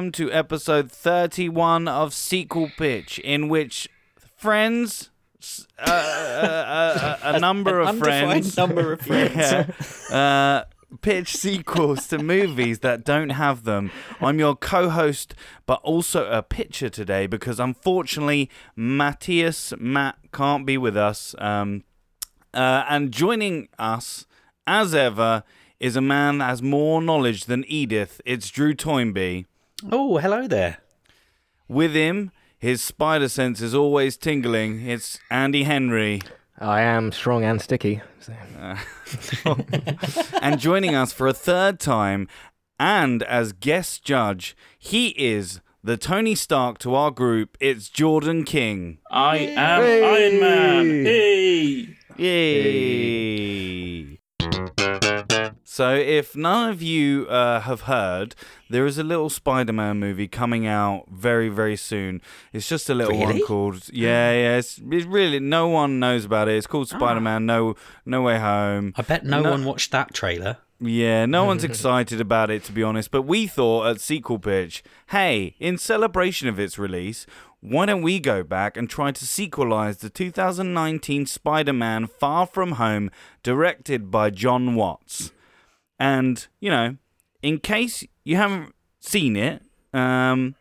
welcome to episode 31 of Sequel Pitch, in which friends, uh, uh, uh, a number of friends, number of friends. yeah, uh, pitch sequels to movies that don't have them. I'm your co-host, but also a pitcher today because unfortunately Matthias Matt can't be with us. Um, uh, and joining us, as ever, is a man that has more knowledge than Edith. It's Drew Toynbee. Oh, hello there. With him, his spider sense is always tingling. It's Andy Henry. I am strong and sticky. So. Uh, and joining us for a third time, and as guest judge, he is the Tony Stark to our group. It's Jordan King. I am Hey! Iron Man. Hey. Yay! So, if none of you uh, have heard, there is a little Spider-Man movie coming out very, very soon. It's just a little one called yeah, yeah. It's, it's really no one knows about it. It's called Spider-Man No No Way Home. I bet no, No- one watched that trailer. Yeah, no one's excited about it to be honest, but we thought at Sequel Pitch, hey, in celebration of its release, why don't we go back and try to sequelize the 2019 Spider-Man Far From Home directed by John Watts. And, you know, in case you haven't seen it, um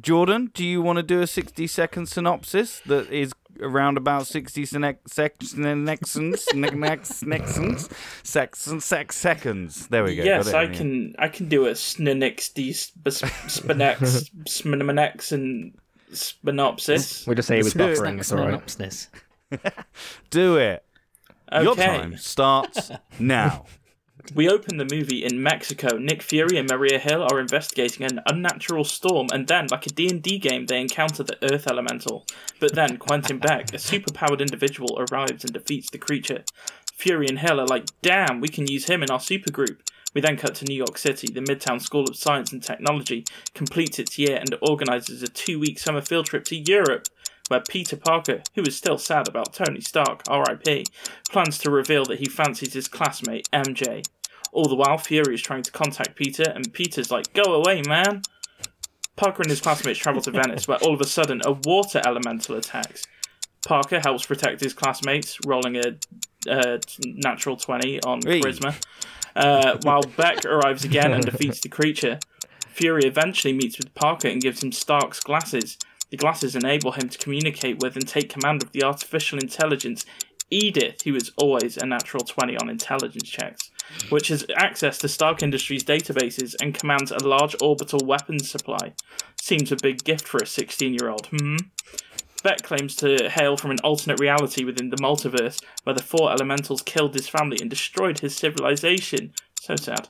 Jordan, do you want to do a 60 second synopsis that is around about 60 sec- sec- nexons, nex- nexons, sex, sex seconds? There we go. Yes, I can. I can do a sninix, d spinex, sminex, and spinopsis. We'll just say he was Let's do it. buffering. It's all right. Synopsis. Do it. Your time starts now. We open the movie in Mexico. Nick Fury and Maria Hill are investigating an unnatural storm, and then, like a D&D game, they encounter the Earth Elemental. But then, Quentin Beck, a superpowered individual, arrives and defeats the creature. Fury and Hill are like, damn, we can use him in our supergroup. We then cut to New York City. The Midtown School of Science and Technology completes its year and organizes a two-week summer field trip to Europe, where Peter Parker, who is still sad about Tony Stark, RIP, plans to reveal that he fancies his classmate MJ. All the while, Fury is trying to contact Peter, and Peter's like, Go away, man! Parker and his classmates travel to Venice, where all of a sudden a water elemental attacks. Parker helps protect his classmates, rolling a uh, natural 20 on Hey. Charisma, uh, while Beck arrives again and defeats the creature. Fury eventually meets with Parker and gives him Stark's glasses. The glasses enable him to communicate with and take command of the artificial intelligence Edith, who is always a natural 20 on intelligence checks, which has access to Stark Industries databases and commands a large orbital weapons supply. Seems a big gift for a 16 year old, hmm? Beck claims to hail from an alternate reality within the multiverse where the four elementals killed his family and destroyed his civilization. So sad.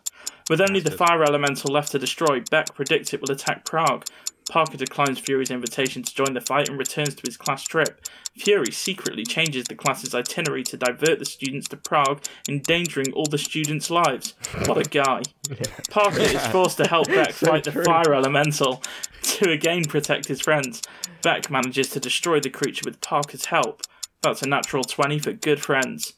With only the fire elemental left to destroy, Beck predicts it will attack Prague. Parker declines Fury's invitation to join the fight and returns to his class trip. Fury secretly changes the class's itinerary to divert the students to Prague, endangering all the students' lives. What a guy. Parker is forced to help Beck fight the fire elemental to again protect his friends. Beck manages to destroy the creature with Parker's help. That's a natural 20 for good friends.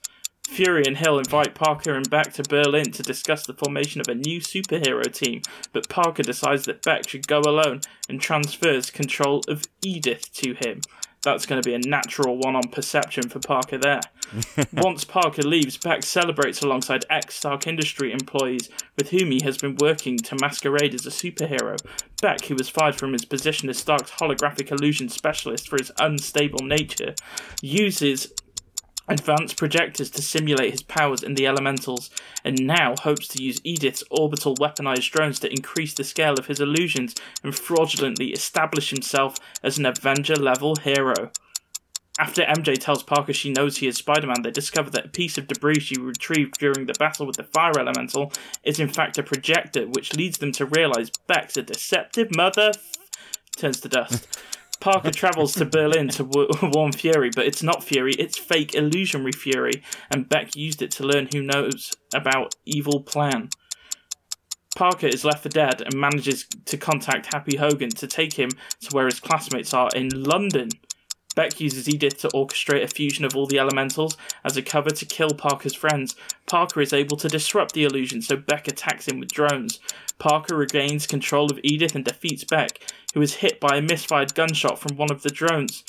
Fury and Hill invite Parker and Beck to Berlin to discuss the formation of a new superhero team, but Parker decides that Beck should go alone and transfers control of Edith to him. That's going to be a natural one on perception for Parker there. Once Parker leaves, Beck celebrates alongside ex Stark Industry employees with whom he has been working to masquerade as a superhero. Beck, who was fired from his position as Stark's holographic illusion specialist for his unstable nature, uses advanced projectors to simulate his powers in the elementals, and now hopes to use Edith's orbital weaponized drones to increase the scale of his illusions and fraudulently establish himself as an Avenger level hero. After MJ tells Parker she knows he is Spider Man, they discover that a piece of debris she retrieved during the battle with the fire elemental is in fact a projector, which leads them to realize Beck's a deceptive mother. F- turns to dust. Parker travels to Berlin to w- warn Fury, but it's not Fury, it's fake illusionary Fury, and Beck used it to learn who knows about evil plan. Parker is left for dead and manages to contact Happy Hogan to take him to where his classmates are in London. Beck uses Edith to orchestrate a fusion of all the elementals as a cover to kill Parker's friends. Parker is able to disrupt the illusion, so Beck attacks him with drones. Parker regains control of Edith and defeats Beck, who is hit by a misfired gunshot from one of the drones.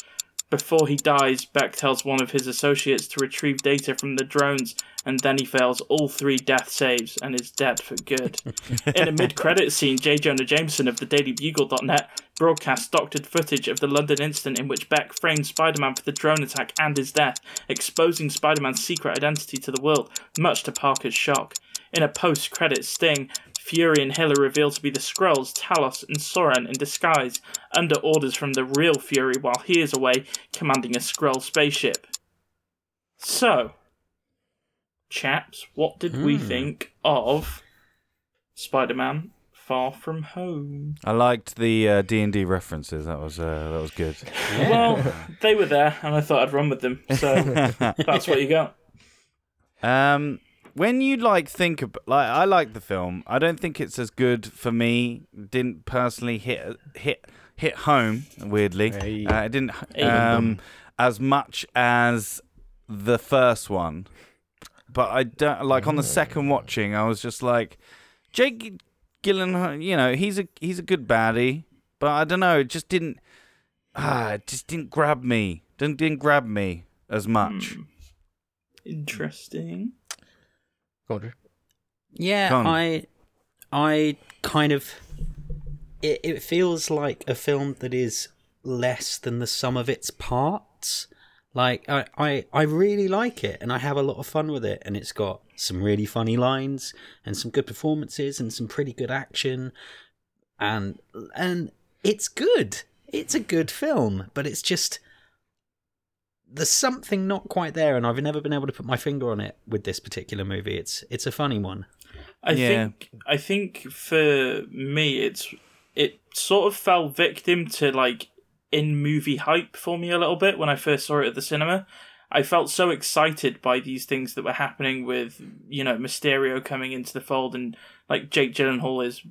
Before he dies, Beck tells one of his associates to retrieve data from the drones, and then he fails all three death saves and is dead for good. In a mid credit scene, J. Jonah Jameson of the DailyBugle.net broadcast doctored footage of the London incident in which Beck framed Spider Man for the drone attack and his death, exposing Spider Man's secret identity to the world, much to Parker's shock. In a post credit sting, Fury and Hill are revealed to be the Skrulls, Talos, and Soren in disguise, under orders from the real Fury while he is away commanding a Skrull spaceship. So, chaps, what did we hmm. think of Spider-Man: Far From Home? I liked the uh, D and D references. That was uh, that was good. Well, they were there, and I thought I'd run with them. So that's what you got. Um, when you like think about like I like the film. I don't think it's as good for me. Didn't personally hit hit hit home. Weirdly, Hey. uh, it didn't um as much as the first one. But I don't like on the second watching. I was just like, Jake Gyllenhaal. You know, he's a he's a good baddie, but I don't know. It just didn't. Ah, it just didn't grab me. Didn't didn't grab me as much. Interesting. Go. Yeah, Go. I, I kind of, it, it feels like a film that is less than the sum of its parts. Like I, I, I really like it, and I have a lot of fun with it, and it's got some really funny lines and some good performances and some pretty good action, and and it's good. It's a good film, but it's just there's something not quite there, and I've never been able to put my finger on it with this particular movie. It's it's a funny one. I Yeah. think I think for me it's it sort of fell victim to like in movie hype for me a little bit when I first saw it at the cinema. I felt so excited by these things that were happening with, you know, Mysterio coming into the fold and like Jake Gyllenhaal is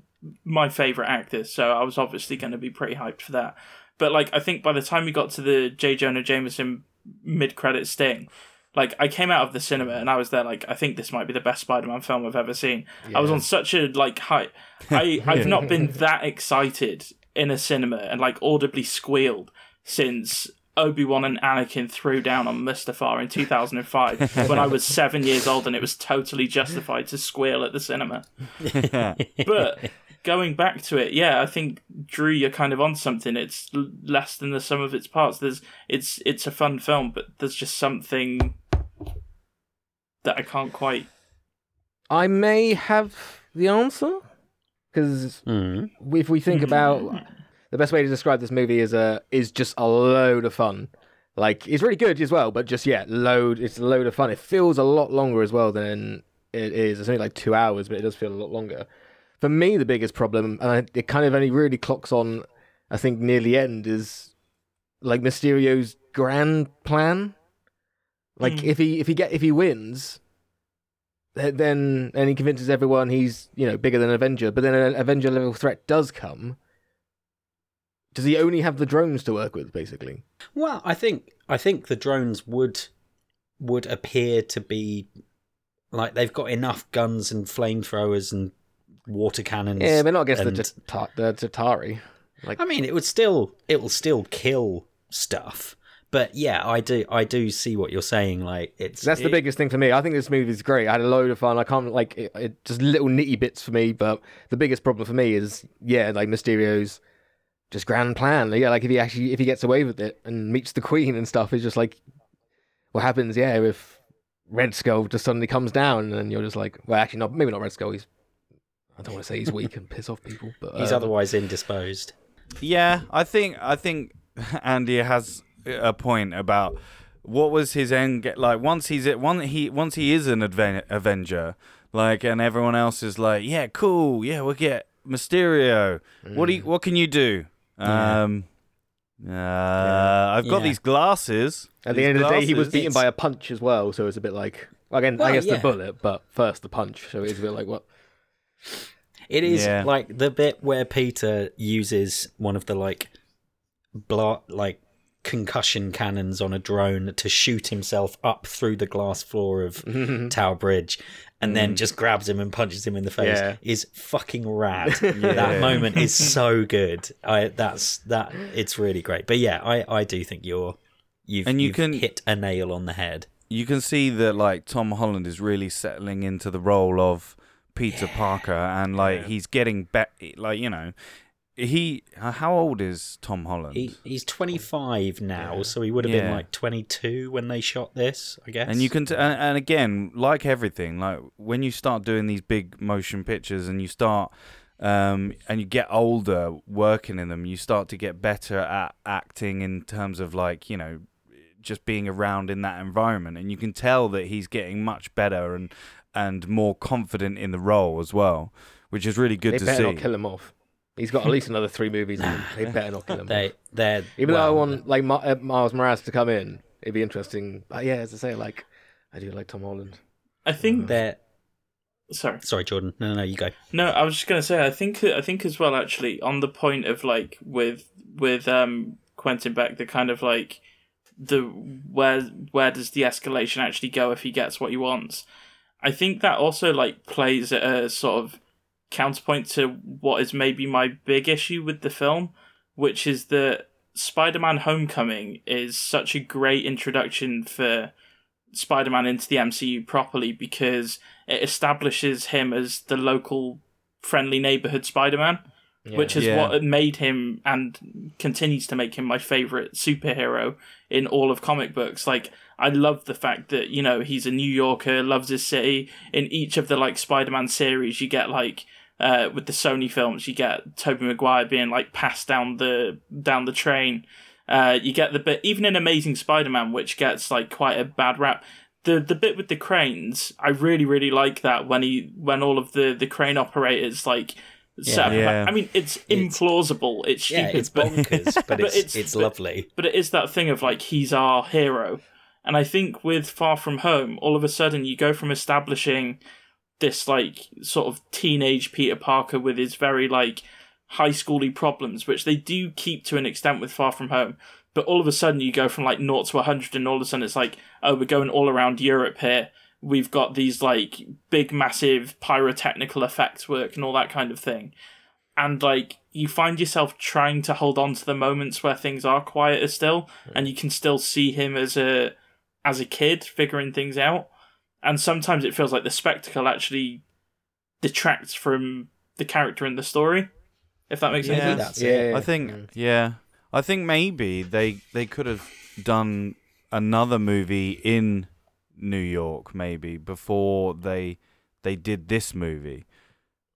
my favorite actor, so I was obviously going to be pretty hyped for that. But like I think by the time we got to the J Jonah Jameson mid-credit sting, like I came out of the cinema and I was there like I think this might be the best Spider-Man film I've ever seen. I was on such a like high. I I've not been that excited in a cinema and like audibly squealed since Obi-Wan and Anakin threw down on Mustafar in 2005 when I was 7 years old and it was totally justified to squeal at the cinema. but going back to it, yeah, I think Drew, you're kind of on something. It's less than the sum of its parts. There's, it's, it's a fun film, but there's just something that I can't quite. I may have the answer because Mm. if we think about the best way to describe this movie is a is just a load of fun. Like it's really good as well, but just yeah, load. It's a load of fun. It feels a lot longer as well than it is. It's only like two hours, but it does feel a lot longer. For me, the biggest problem, and I, it kind of only really clocks on, I think, near the end, is like Mysterio's grand plan. Like Mm. if he if he get if he wins, th- then and he convinces everyone he's you know bigger than Avenger, but then an Avenger level threat does come. Does he only have the drones to work with, basically? Well, I think I think the drones would would appear to be like they've got enough guns and flamethrowers and water cannons. Yeah, but not against and- the, Tata- the Tatari. Like, I mean, it would still it will still kill stuff. But yeah, I do I do see what you're saying. Like it's that's the it- biggest thing for me. I think this movie is great. I had a load of fun. I can't like it, it just little nitty bits for me, but the biggest problem for me is yeah, like Mysterio's just grand plan. Yeah, like if he actually if he gets away with it and meets the Queen and stuff, it's just like what happens. Yeah, if Red Skull just suddenly comes down and you're just like, well, actually, not maybe not Red Skull. He's I don't want to say he's weak and piss off people, but He's um, otherwise indisposed. Yeah, I think I think Andy has a point about what was his end get like once he's it one he once he is an adven- Avenger like and everyone else is like yeah cool yeah we'll get Mysterio what do you, what can you do Yeah. um uh, I've got Yeah. these glasses At the These end of the day, he was glasses. beaten by a punch as well, so it's a bit like again, Well, I guess yeah. the bullet, but first the punch. So it's a bit like what? It is Yeah. like the bit where Peter uses one of the like bla- like concussion cannons on a drone to shoot himself up through the glass floor of Tower Bridge and then mm. just grabs him and punches him in the face Yeah. is fucking rad. That moment is so good. I that's that it's really great. But yeah, I I do think you're you've, And you you've can- hit a nail on the head. you can see that like Tom Holland is really settling into the role of Peter Parker, and like he's getting better. Like you know, he how old is Tom Holland? He he's 25 now, so he would have been like 22 when they shot this, I guess. and you can, t- and, and again, like everything, like when you start doing these big motion pictures and you start, um, and you get older working in them, you start to get better at acting in terms of like you know, just being around in that environment, and you can tell that he's getting much better and and more confident in the role as well, which is really good They to better see. not kill him off. He's got at least another three movies in him. They better not kill him. they they're Even well, though I want like Ma- uh, Miles Morales to come in, it'd be interesting. But yeah, as I say, like I do like Tom Holland. I think. they're Sorry. sorry, Jordan. No, no, no, you go. No, I was just gonna say. I think. I think as well. Actually, on the point of like with with um Quentin Beck, the kind of like the where where does the escalation actually go if he gets what he wants? I think that also like plays at a sort of counterpoint to what is maybe my big issue with the film, which is that Spider-Man: Homecoming is such a great introduction for Spider-Man into the MCU properly because it establishes him as the local friendly neighborhood Spider-Man, which is Yeah. what made him and continues to make him my favorite superhero in all of comic books. Like I love the fact that, you know, he's a New Yorker, loves his city. In each of the like Spider-Man series, you get like uh, with the Sony films, you get Tobey Maguire being like passed down the down the train. Uh, you get the bit even in Amazing Spider-Man, which gets like quite a bad rap. The the bit with the cranes, I really really like that when he when all of the the crane operators like. Set up, Yeah. I mean, it's implausible. It's stupid, Yeah, it's but bonkers, but, it's, it's- it's but- lovely. but it is that thing of like he's our hero and i think with far from home all of a sudden you go from establishing this like sort of teenage peter parker with his very like high schooly problems which they do keep to an extent with far from home but all of a sudden you go from like 0 to 100 and all of a sudden it's like oh we're going all around europe here. We've got these like big massive pyrotechnical effects work and all that kind of thing. And like you find yourself trying to hold on to the moments where things are quieter still and you can still see him as a as a kid figuring things out and sometimes it feels like the spectacle actually detracts from the character in the story if that makes Yeah. Maybe sense that's Yeah, yeah, I think, Mm. yeah, I think maybe they they could have done another movie in New York, maybe before they they did this movie,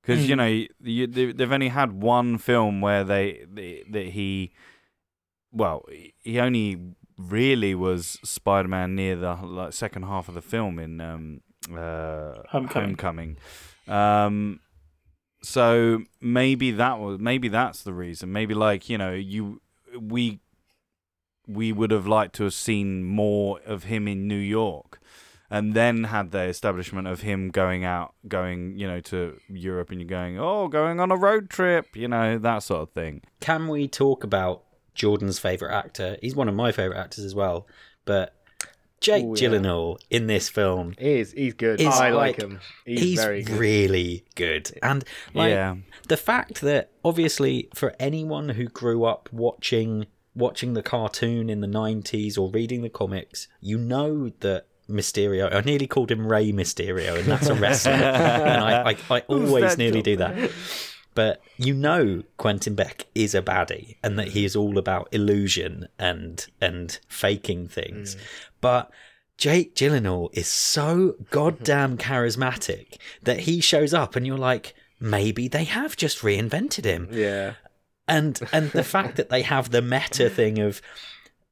because you Hmm. know you, they, they've only had one film where they, they that he, well, he only really was Spider Man near the like second half of the film in um uh Homecoming. Homecoming. Um, so maybe that was maybe that's the reason. Maybe like you know you we we would have liked to have seen more of him in New York, and then had the establishment of him going out, going you know to Europe, and you're going oh going on a road trip, you know that sort of thing. Can we talk about Jordan's favorite actor? He's one of my favorite actors as well, but Jake Ooh, yeah. Gyllenhaal in this film He is. He's good. is I like, like him. He's, he's very good. really good. And like yeah, the fact that obviously for anyone who grew up watching watching the cartoon in the 90s or reading the comics, you know that Mysterio, I nearly called him Rey Mysterio, and that's a wrestler. and I, I, I always nearly job? do that. But you know Quentin Beck is a baddie and that he is all about illusion and and faking things. Mm. But Jake Gyllenhaal is so goddamn charismatic that he shows up and you're like, maybe they have just reinvented him. Yeah. And and the fact that they have the meta thing of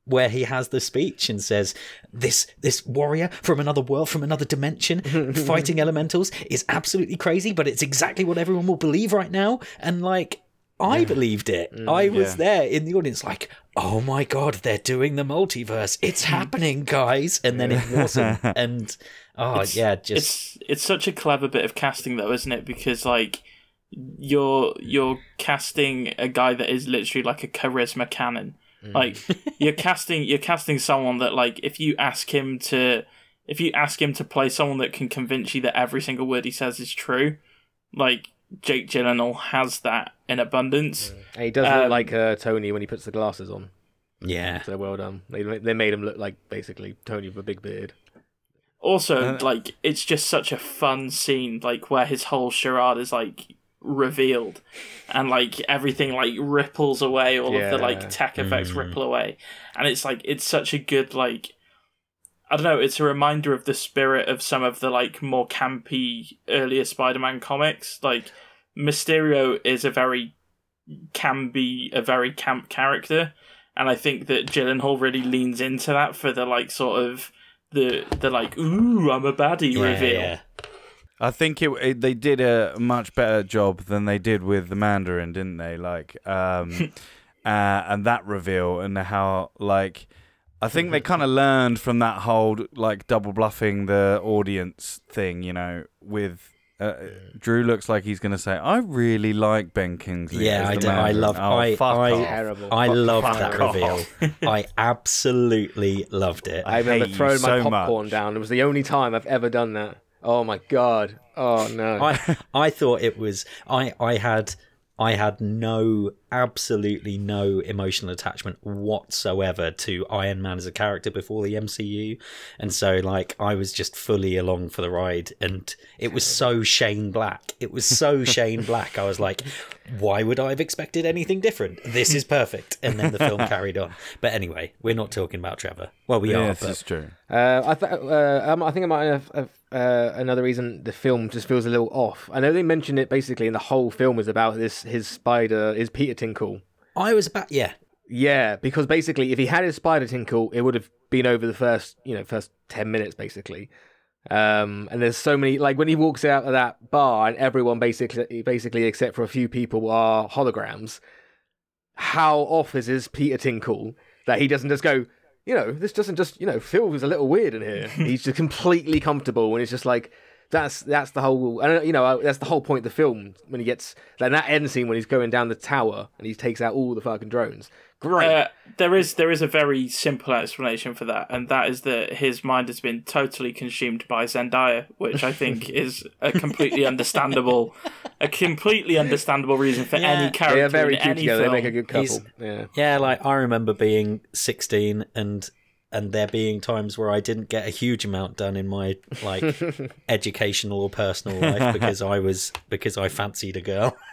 where he has the speech and says this this warrior from another world from another dimension fighting elementals is absolutely crazy but it's exactly what everyone will believe right now and like I believed it. Mm, I was Yeah. there in the audience, like, oh my god, they're doing the multiverse. It's happening, guys. And then it wasn't. And oh It's- yeah, just it's it's such a clever bit of casting though isn't it because like you're you're casting a guy that is literally like a charisma cannon Like you're casting you're casting someone that like if you ask him to if you ask him to play someone that can convince you that every single word he says is true, like Jake Gyllenhaal has that in abundance. And he does look Um, like uh, Tony when he puts the glasses on. Yeah. So well done. They they made him look like basically Tony with a big beard. Also, Uh, like it's just such a fun scene, like where his whole charade is like revealed, and like everything like ripples away, all of the like tech effects Mm. ripple away, and it's like it's such a good like. I don't know. It's a reminder of the spirit of some of the like more campy earlier Spider-Man comics. Like Mysterio is a very can be a very camp character, and I think that Gyllenhaal really leans into that for the like sort of the the like ooh I'm a baddie Yeah, reveal. yeah. I think it, it they did a much better job than they did with the Mandarin, didn't they? Like, um, uh, and that reveal and how like. I think they kind of learned from that whole like double bluffing the audience thing, you know, with uh, Drew looks like he's going to say, "I really like Ben Kingsley." Yeah, I the do. I love- Oh, I- fuck I- Terrible. I Fuck- loved fuck that off. reveal. I absolutely loved it. I remember hate you throwing my popcorn much. down. It was the only time I've ever done that. Oh my god. Oh no. I I thought it was I I had I had no absolutely no emotional attachment whatsoever to Iron Man as a character before the MCU and so like I was just fully along for the ride. And it was so Shane Black. It was so Shane Black. I was like why would I have expected anything different? This is perfect. And then the film carried on. But anyway we're not talking about Trevor. Well we Yes, are it's but true. Uh, I, th- uh, um, I think I might have, have uh, another reason the film just feels a little off. I know they mentioned it basically, and the whole film is about this his spider, his Peter Tinkle. I was about yeah Yeah, because basically, if he had his spider tinkle, it would have been over the first, you know, first ten minutes basically. Um, and there's so many, like when he walks out of that bar, and everyone basically, basically except for a few people, are holograms. How off is his Peter Tinkle that he doesn't just go, you know, this doesn't just, you know, Phil feels a little weird in here. He's just completely comfortable, and it's just like. That's that's the whole, and you know that's the whole point of the film when he gets like that end scene when he's going down the tower and he takes out all the fucking drones. Great. Uh, there is there is a very simple explanation for that, and that is that his mind has been totally consumed by Zendaya, which I think is a completely understandable, a completely understandable reason for Yeah. any character they are very in cute any together. film. They make a good couple. He's- Yeah. Yeah, like I remember being 16 and and there being times where I didn't get a huge amount done in my like educational or personal life because I was because I fancied a girl.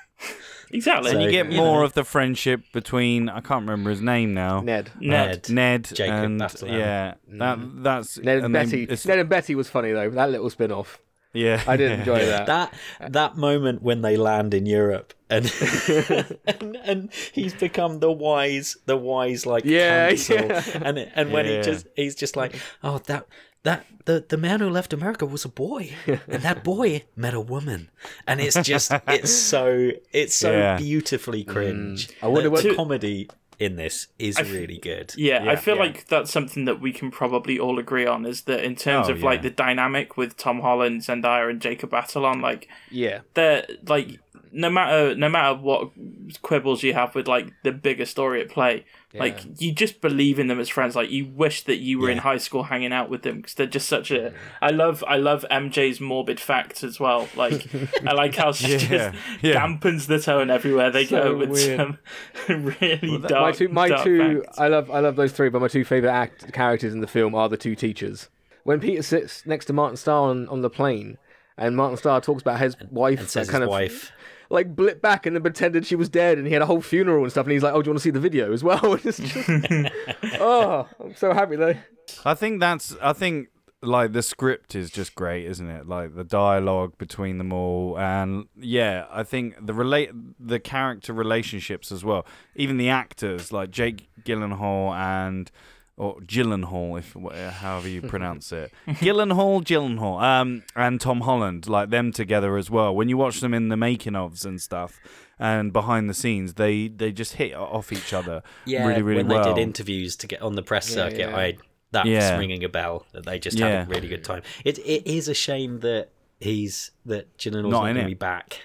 exactly. So- You get you more know. of the friendship between I can't remember his name now. Ned. Ned. Ned Jacob and yeah, mm-hmm. that that's Ned and and Betty. it's- Ned and Betty was funny though. That little spin off. yeah, I did enjoy that. That that moment when they land in Europe and and, and he's become the wise the wise like Yeah, counsel. yeah. and and when Yeah. he just he's just like oh that that the the man who left America was a boy and that boy met a woman and it's just it's so it's so Yeah. beautifully mm. cringe. I wonder what- the comedy in this is really good. Yeah, I feel Yeah. like that's something that we can probably all agree on is that in terms Oh, of like the dynamic with Tom Holland, Zendaya, and Jacob Batalon, like Yeah. they're like no matter no matter what quibbles you have with like the bigger story at play, like you just believe in them as friends. Like you wish that you were in high school hanging out with them because they're just such a. I love I love MJ's morbid facts as well. Like I like how she Yeah, just yeah. dampens the tone everywhere they So go with weird. some really my dark. two, my dark two. facts. I love, I love those three. But my two favorite act characters in the film are the two teachers. When Peter sits next to Martin Starr on, on the plane, and Martin Starr talks about his wife, And says that kind his of wife. Like blipped back and then pretended she was dead, and he had a whole funeral and stuff. And he's like, "Oh, do you want to see the video as well?" And it's just, oh, I'm so happy though. I think that's I think like the script is just great, isn't it? Like the dialogue between them all, and yeah, I think the relate the character relationships as well. Even the actors like Jake Gyllenhaal and or Gyllenhaal, if however you pronounce it, Gyllenhaal, Gyllenhaal, um, and Tom Holland, like them together as well. When you watch them in the making ofs and stuff, and behind the scenes, they they just hit off each other Yeah, really, really well. when well. they did interviews to get on the press Yeah, circuit, yeah. I that's Yeah. ringing a bell that they just Yeah. had a really good time. It it is a shame that he's that Gyllenhaal's Not not, going to be back.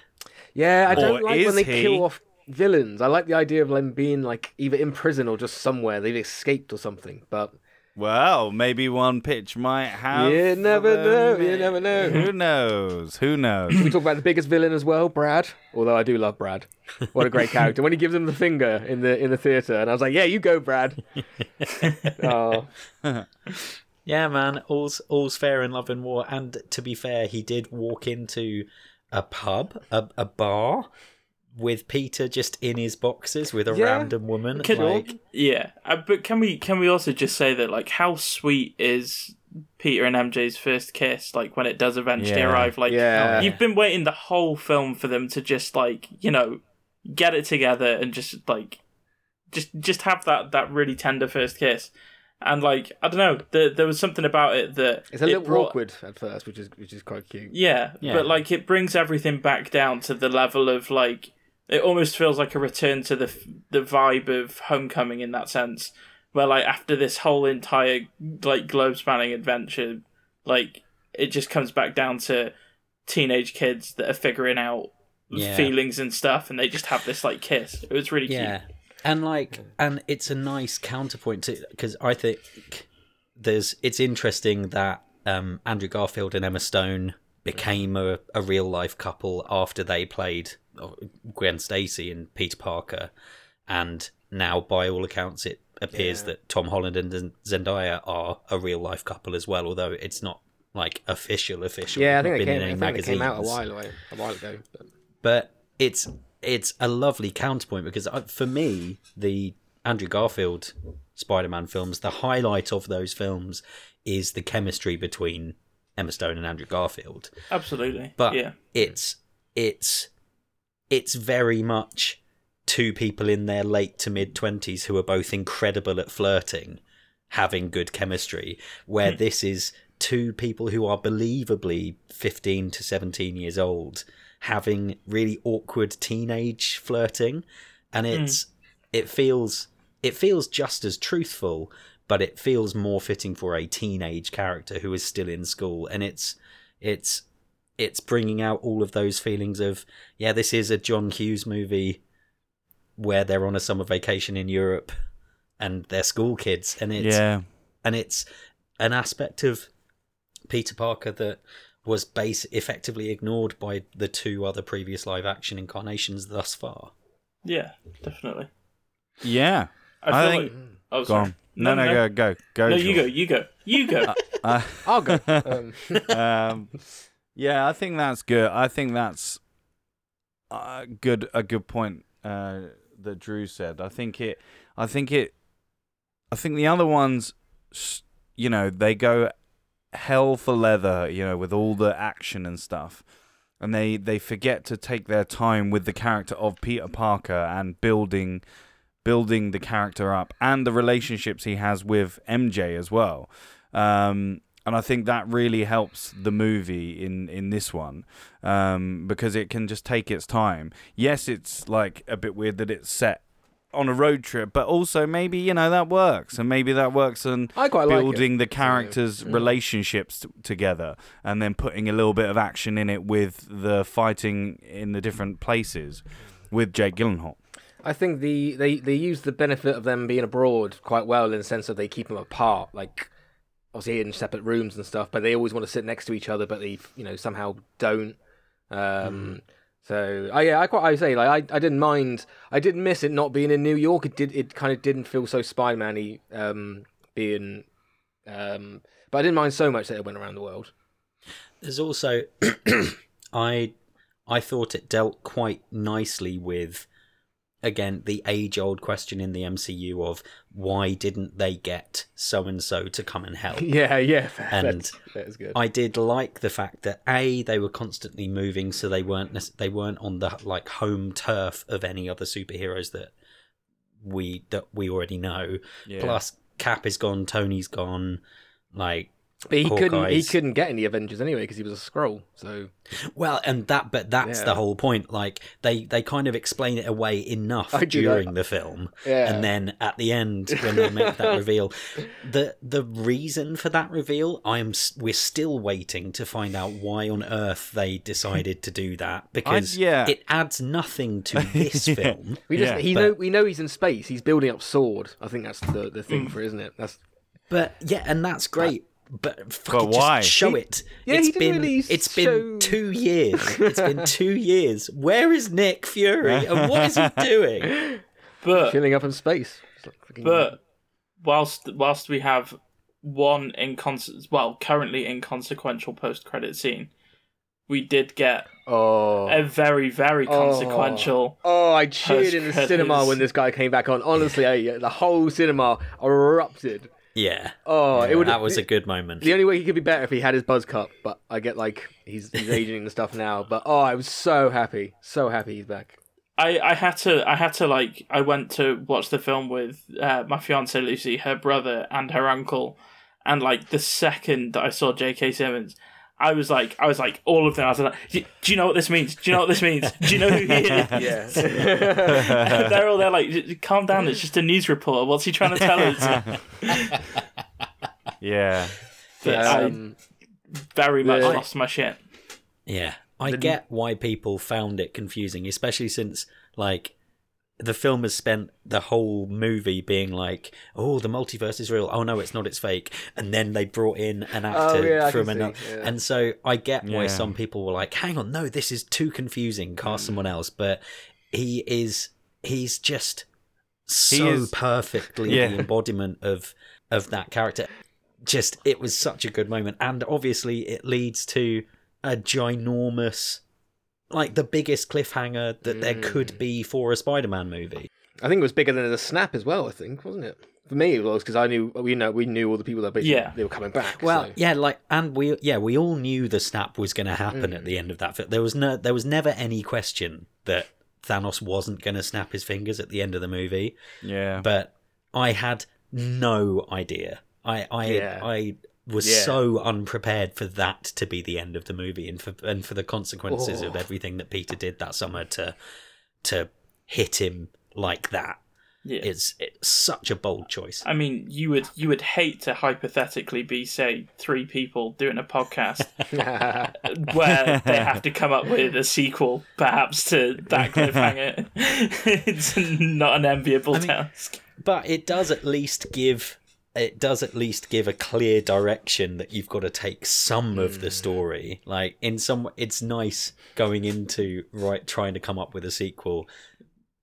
Yeah, I Or don't like when they he? kill off villains. I like the idea of them being like either in prison or just somewhere they've escaped or something. But Well, maybe one pitch might have. You never know, you never know. Who knows? Who knows? we talk about the biggest villain as well, Brad. Although I do love Brad. What a great character! When he gives him the finger in the in the theater, and I was like, "Yeah, you go, Brad." oh, Yeah, man, all's all's fair in love and war. And to be fair, he did walk into a pub, a, a bar, with Peter just in his boxes with a Yeah. random woman. Can- like, Yeah, uh, but can we can we also just say that like how sweet is Peter and MJ's first kiss? Like when it does eventually Yeah. arrive. Like Yeah. you've been waiting the whole film for them to just like you know get it together and just like just just have that that really tender first kiss. And like I don't know, there there was something about it that it's a it little brought- awkward at first, which is which is quite cute. Yeah, Yeah. but like it brings everything back down to the level of like it almost feels like a return to the the vibe of Homecoming in that sense, where like after this whole entire like globe spanning adventure, like it just comes back down to teenage kids that are figuring out Yeah. feelings and stuff, and they just have this like kiss. It was really yeah, cute. and like, and it's a nice counterpoint to because I think there's it's interesting that um, Andrew Garfield and Emma Stone became a, a real life couple after they played Gwen Stacy and Peter Parker, and now by all accounts it appears Yeah. that Tom Holland and Zendaya are a real life couple as well, although it's not like official official. Yeah, I think not they came. in I any think they came out a while away, a while ago. But... but it's it's a lovely counterpoint because I, for me the Andrew Garfield Spider-Man films the highlight of those films is the chemistry between Emma Stone and Andrew Garfield Absolutely, but yeah, it's it's it's very much two people in their late to mid 20s who are both incredible at flirting having good chemistry where hmm. this is two people who are believably 15 to 17 years old having really awkward teenage flirting. And hmm. it's it feels it feels just as truthful but it feels more fitting for a teenage character who is still in school. And it's it's it's bringing out all of those feelings of yeah this is a john hughes movie where they're on a summer vacation in europe and they're school kids and it's Yeah. and it's an aspect of peter parker that was base effectively ignored by the two other previous live action incarnations thus far yeah, definitely. Yeah. I, I think- like. Oh, Go sorry. on. No, no, go, go, go. No, you go, you go, you go. Uh, I'll go. Um, um, yeah, I think that's good. I think that's uh, good. A good point uh, that Drew said. I think it. I think it. I think the other ones, you know, they go hell for leather. You know, with all the action and stuff, and they they forget to take their time with the character of Peter Parker and building building the character up and the relationships he has with MJ as well. Um, and I think that really helps the movie in in this one um, because it can just take its time. Yes, it's like a bit weird that it's set on a road trip, but also maybe you know that works, and maybe that works I quite like building the characters' Mm. relationships t- together, and then putting a little bit of action in it with the fighting in the different places with Jake Gyllenhaal. I think the they they use the benefit of them being abroad quite well in the sense that they keep them apart, like obviously in separate rooms and stuff. But they always want to sit next to each other, but they you know somehow don't. Um, So I yeah, I quite I say like I, I didn't mind. I didn't miss it not being in New York. It did it kind of didn't feel so Spider Man-y um, being. Um, but I didn't mind so much that it went around the world. There's also I I thought it dealt quite nicely with again the age old question in the MCU of why didn't they get so and so to come and help? Yeah, yeah, And that's, that is good. I did like the fact that a they were constantly moving, so they weren't they weren't on the like home turf of any other superheroes that we that we already know. Yeah. Plus, Cap is gone, Tony's gone. Like But he couldn't. He couldn't get any Avengers anyway because he was a Skrull. So Well, and that, but that's Yeah. the whole point. Like they, they kind of explain it away enough during like- the film, Yeah. and then at the end when they make that reveal, the the reason for that reveal, I'm we're still waiting to find out why on earth they decided to do that because yeah. it adds nothing to this film. we just Yeah, he but- know we know he's in space. He's building up sword. I think that's the the Mm. thing for it, isn't it? That's But yeah, and that's great. But fucking why? just show He- it. yeah, it's he didn't been really it's show- been two years. It's been two years. Where is Nick Fury and what is he doing? But filling up in space. Like but whilst whilst we have one incons well currently inconsequential post credit scene, we did get oh, a very very oh. consequential. Oh, I cheered in the cinema when this guy came back on. Honestly, I, the whole cinema erupted. Yeah, Oh, it would. that was a good moment. The only way he could be better if he had his buzz cut, but I get like he's he's aging and stuff now. But oh, I was so happy, so happy he's back. I, I had to I had to like I went to watch the film with uh, my fiance Lucy, her brother, and her uncle, and like the second I saw J.K. Simmons, I was like I was like all of them. I was like, do do you know what this means? Do you know what this means? Do you know who he is? Yeah, They're all there like, calm down. It's just a news reporter. What's he trying to tell us? Yeah. But I um, very much the- lost my shit. Yeah, I get why people found it confusing, especially since like the film has spent the whole movie being like, "Oh, the multiverse is real." Oh no, it's not. It's fake. And then they brought in an actor Oh, yeah, from another, yeah. and so I get why Yeah. some people were like, "Hang on, no, this is too confusing. Cast someone else." But he is, he's just so is- perfectly Yeah. the embodiment of of that character. Just it was such a good moment, and obviously it leads to a ginormous, like the biggest cliffhanger that there Mm. could be for a Spider-Man movie. I think it was bigger than the snap as well. I think wasn't it? For me, it was because I knew we know we knew all the people that basically Yeah. they were coming back. Well, so- yeah, like, and we, yeah, we all knew the snap was going to happen Mm. at the end of that. There was no, there was never any question that Thanos wasn't going to snap his fingers at the end of the movie. Yeah. But I had no idea. I, I, Yeah. I was Yeah. so unprepared for that to be the end of the movie, and for and for the consequences of Oh. everything that Peter did that summer to to hit him like that. Yeah. It's it's such a bold choice. I mean, you would you would hate to hypothetically be say three people doing a podcast where they have to come up with a sequel, perhaps to that cliffhanger. it's not an enviable I mean- task. but it does at least give it does at least give a clear direction that you've got to take some of the mm. story. Like in some it's nice going into right trying to come up with a sequel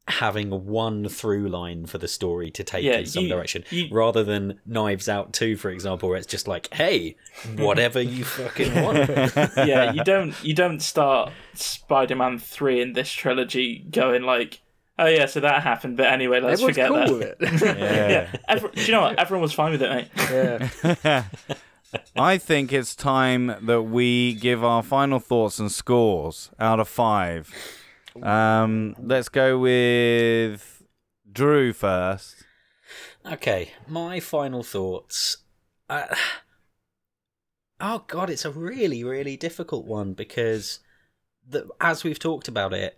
having one through line for the story to take Yeah, in some you- direction you- rather than knives out 2 for example where it's just like hey whatever you fucking want. Yeah, you don't you don't start Spider-Man three in this trilogy going like, oh yeah, so that happened, but anyway, let's Everyone's forget cool that. with it. Yeah. Yeah, every, do you know what? Everyone was fine with it, mate. yeah. I think it's time that we give our final thoughts and scores out of five. Um, let's go with Drew first. Okay, my final thoughts. Uh, oh god, it's a really, really difficult one because, the, as we've talked about it,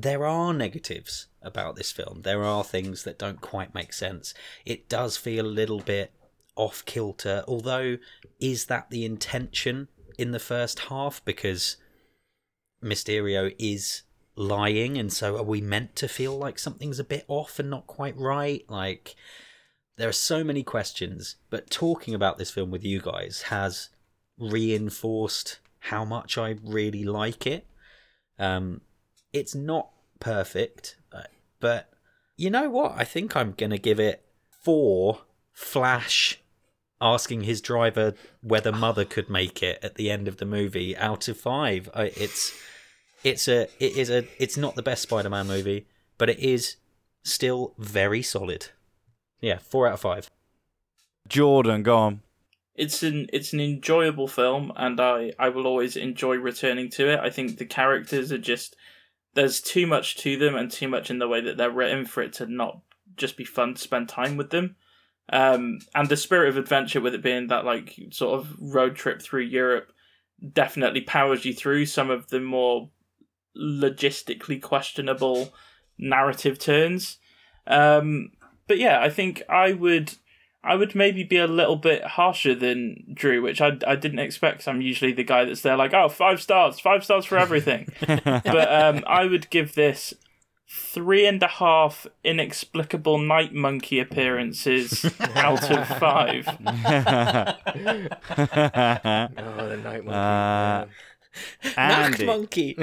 there are negatives about this film. There are things that don't quite make sense. It does feel a little bit off kilter, although, is that the intention in the first half? Because Mysterio is lying, and so are we meant to feel like something's a bit off and not quite right? Like, there are so many questions, but talking about this film with you guys has reinforced how much I really like it. Um, it's not perfect, uh, but you know what? I think I'm going to give it four Flash asking his driver whether mother could make it at the end of the movie out of five. It's it's a it is a it's not the best Spider-Man movie, but it is still very solid. Yeah, four out of five. Jordan, go on. it's an it's an enjoyable film and I, I will always enjoy returning to it. I think the characters are just there's too much to them and too much in the way that they're written for it to not just be fun to spend time with them. Um, and the spirit of adventure, with it being that like sort of road trip through Europe, definitely powers you through some of the more logistically questionable narrative turns. Um, but yeah, I think I would I would maybe be a little bit harsher than Drew, which I, I didn't expect. I'm usually the guy that's there like, oh, five stars, five stars for everything. but um, I would give this three and a half inexplicable night monkey appearances out of five. Oh, the night monkey. Uh, Night Andy. monkey.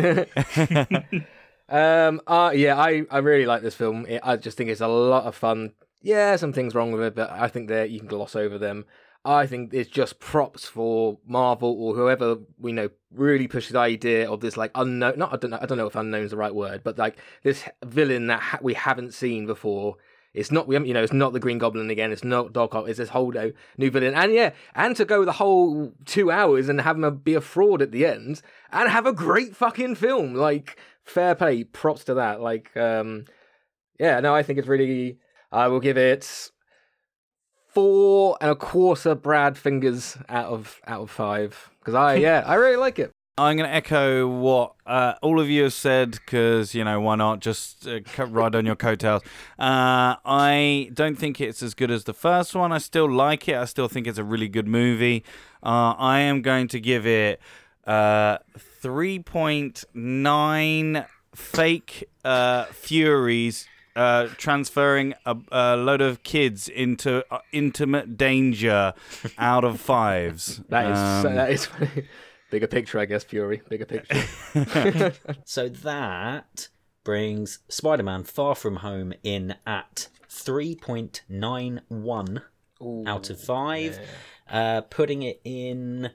Um. Uh, yeah, I, I really like this film. It, I just think it's a lot of fun. Yeah, some things wrong with it, but I think that you can gloss over them. I think it's just props for Marvel or whoever we know really pushes the idea of this like unknown. Not I don't know. I don't know if unknown is the right word, but like this villain that ha- we haven't seen before. It's not we you know it's not the Green Goblin again. It's not Doc Ock. It's this whole new, new villain, and yeah, and to go the whole two hours and have him be a fraud at the end and have a great fucking film. Like fair play, props to that. Like um, yeah, no, I think it's really. I will give it four and a quarter Brad fingers out of out of five because I yeah I really like it. I'm going to echo what uh, all of you have said because, you know, why not just uh, ride on your coattails. Uh, I don't think it's as good as the first one. I still like it. I still think it's a really good movie. Uh, I am going to give it uh, 3.9 fake uh, Furies. Uh, transferring a, a load of kids into uh, intimate danger out of fives. That is Um, that is bigger picture, I guess. Fury, bigger picture. So that brings Spider Man Far From Home in at 3.91 out of 5, uh, putting it in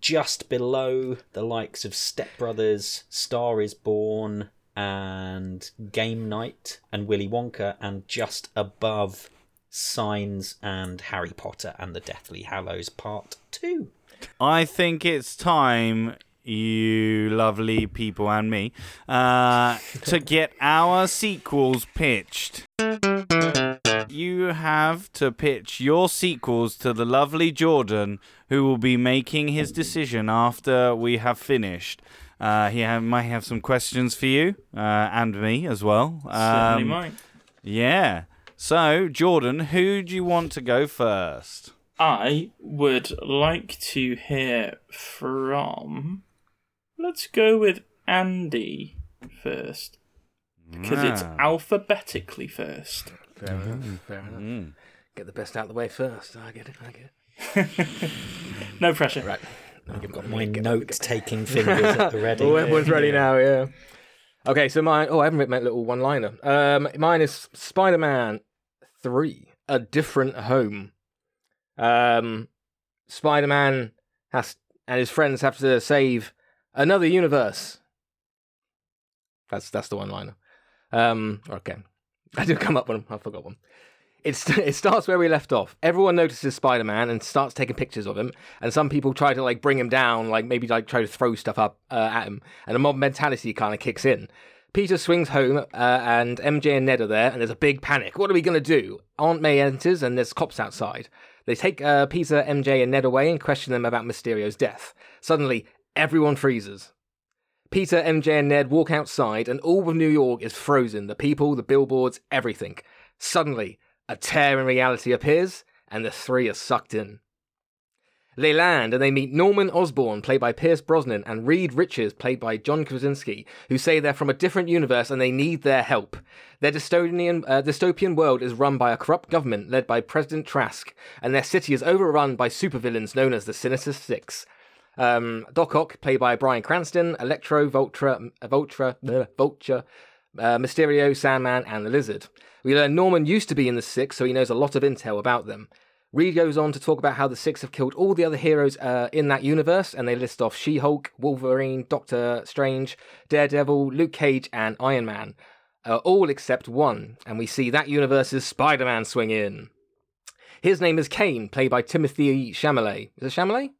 just below the likes of Step Brothers, Star is Born, and Game Night, and Willy Wonka, and just above Signs and Harry Potter and the Deathly Hallows Part 2. I think it's time, you lovely people and me, uh, to get our sequels pitched. You have to pitch your sequels to the lovely Jordan, who will be making his decision after we have finished. Uh, he ha- might have some questions for you uh, and me as well. Certainly Um, might. yeah. So, Jordan, who do you want to go first? I would like to hear from. Let's go with Andy first. Because it's Ah. alphabetically first. Fair enough. Fair enough. Mm. Get the best out of the way first. I get it. I get it. No pressure. Right. Let me get- My note taking fingers at the ready. Oh, everyone's ready now. Yeah. Okay, so mine. Oh, I haven't written my little one-liner. Um, mine is Spider-Man Three: A Different Home. Um, Spider-Man has and his friends have to save another universe. That's that's the one-liner. Um, okay, I did come up with them. I forgot one. It starts where we left off. Everyone notices Spider Man and starts taking pictures of him, and some people try to like bring him down, like maybe like try to throw stuff up uh, at him, and the mob mentality kind of kicks in. Peter swings home, uh, and MJ and Ned are there, and there's a big panic. What are we gonna do? Aunt May enters, and there's cops outside. They take uh, Peter, MJ, and Ned away and question them about Mysterio's death. Suddenly, everyone freezes. Peter, MJ, and Ned walk outside, and all of New York is frozen the people, the billboards, everything. Suddenly, a tear in reality appears, and the three are sucked in. They land and they meet Norman Osborn, played by Pierce Brosnan, and Reed Richards, played by John Krasinski, who say they're from a different universe and they need their help. Their dystopian, uh, dystopian world is run by a corrupt government led by President Trask, and their city is overrun by supervillains known as the Sinister Six. Um, Doc Ock, played by Bryan Cranston, Electro, Vulture, Vulture, Vulture, uh, Mysterio, Sandman, and the Lizard. We learn Norman used to be in the Six, so he knows a lot of intel about them. Reed goes on to talk about how the Six have killed all the other heroes uh, in that universe, and they list off She Hulk, Wolverine, Doctor Strange, Daredevil, Luke Cage, and Iron Man. Uh, all except one, and we see that universe's Spider Man swing in. His name is Kane, played by Timothy Chalamet. Is it Chalamet?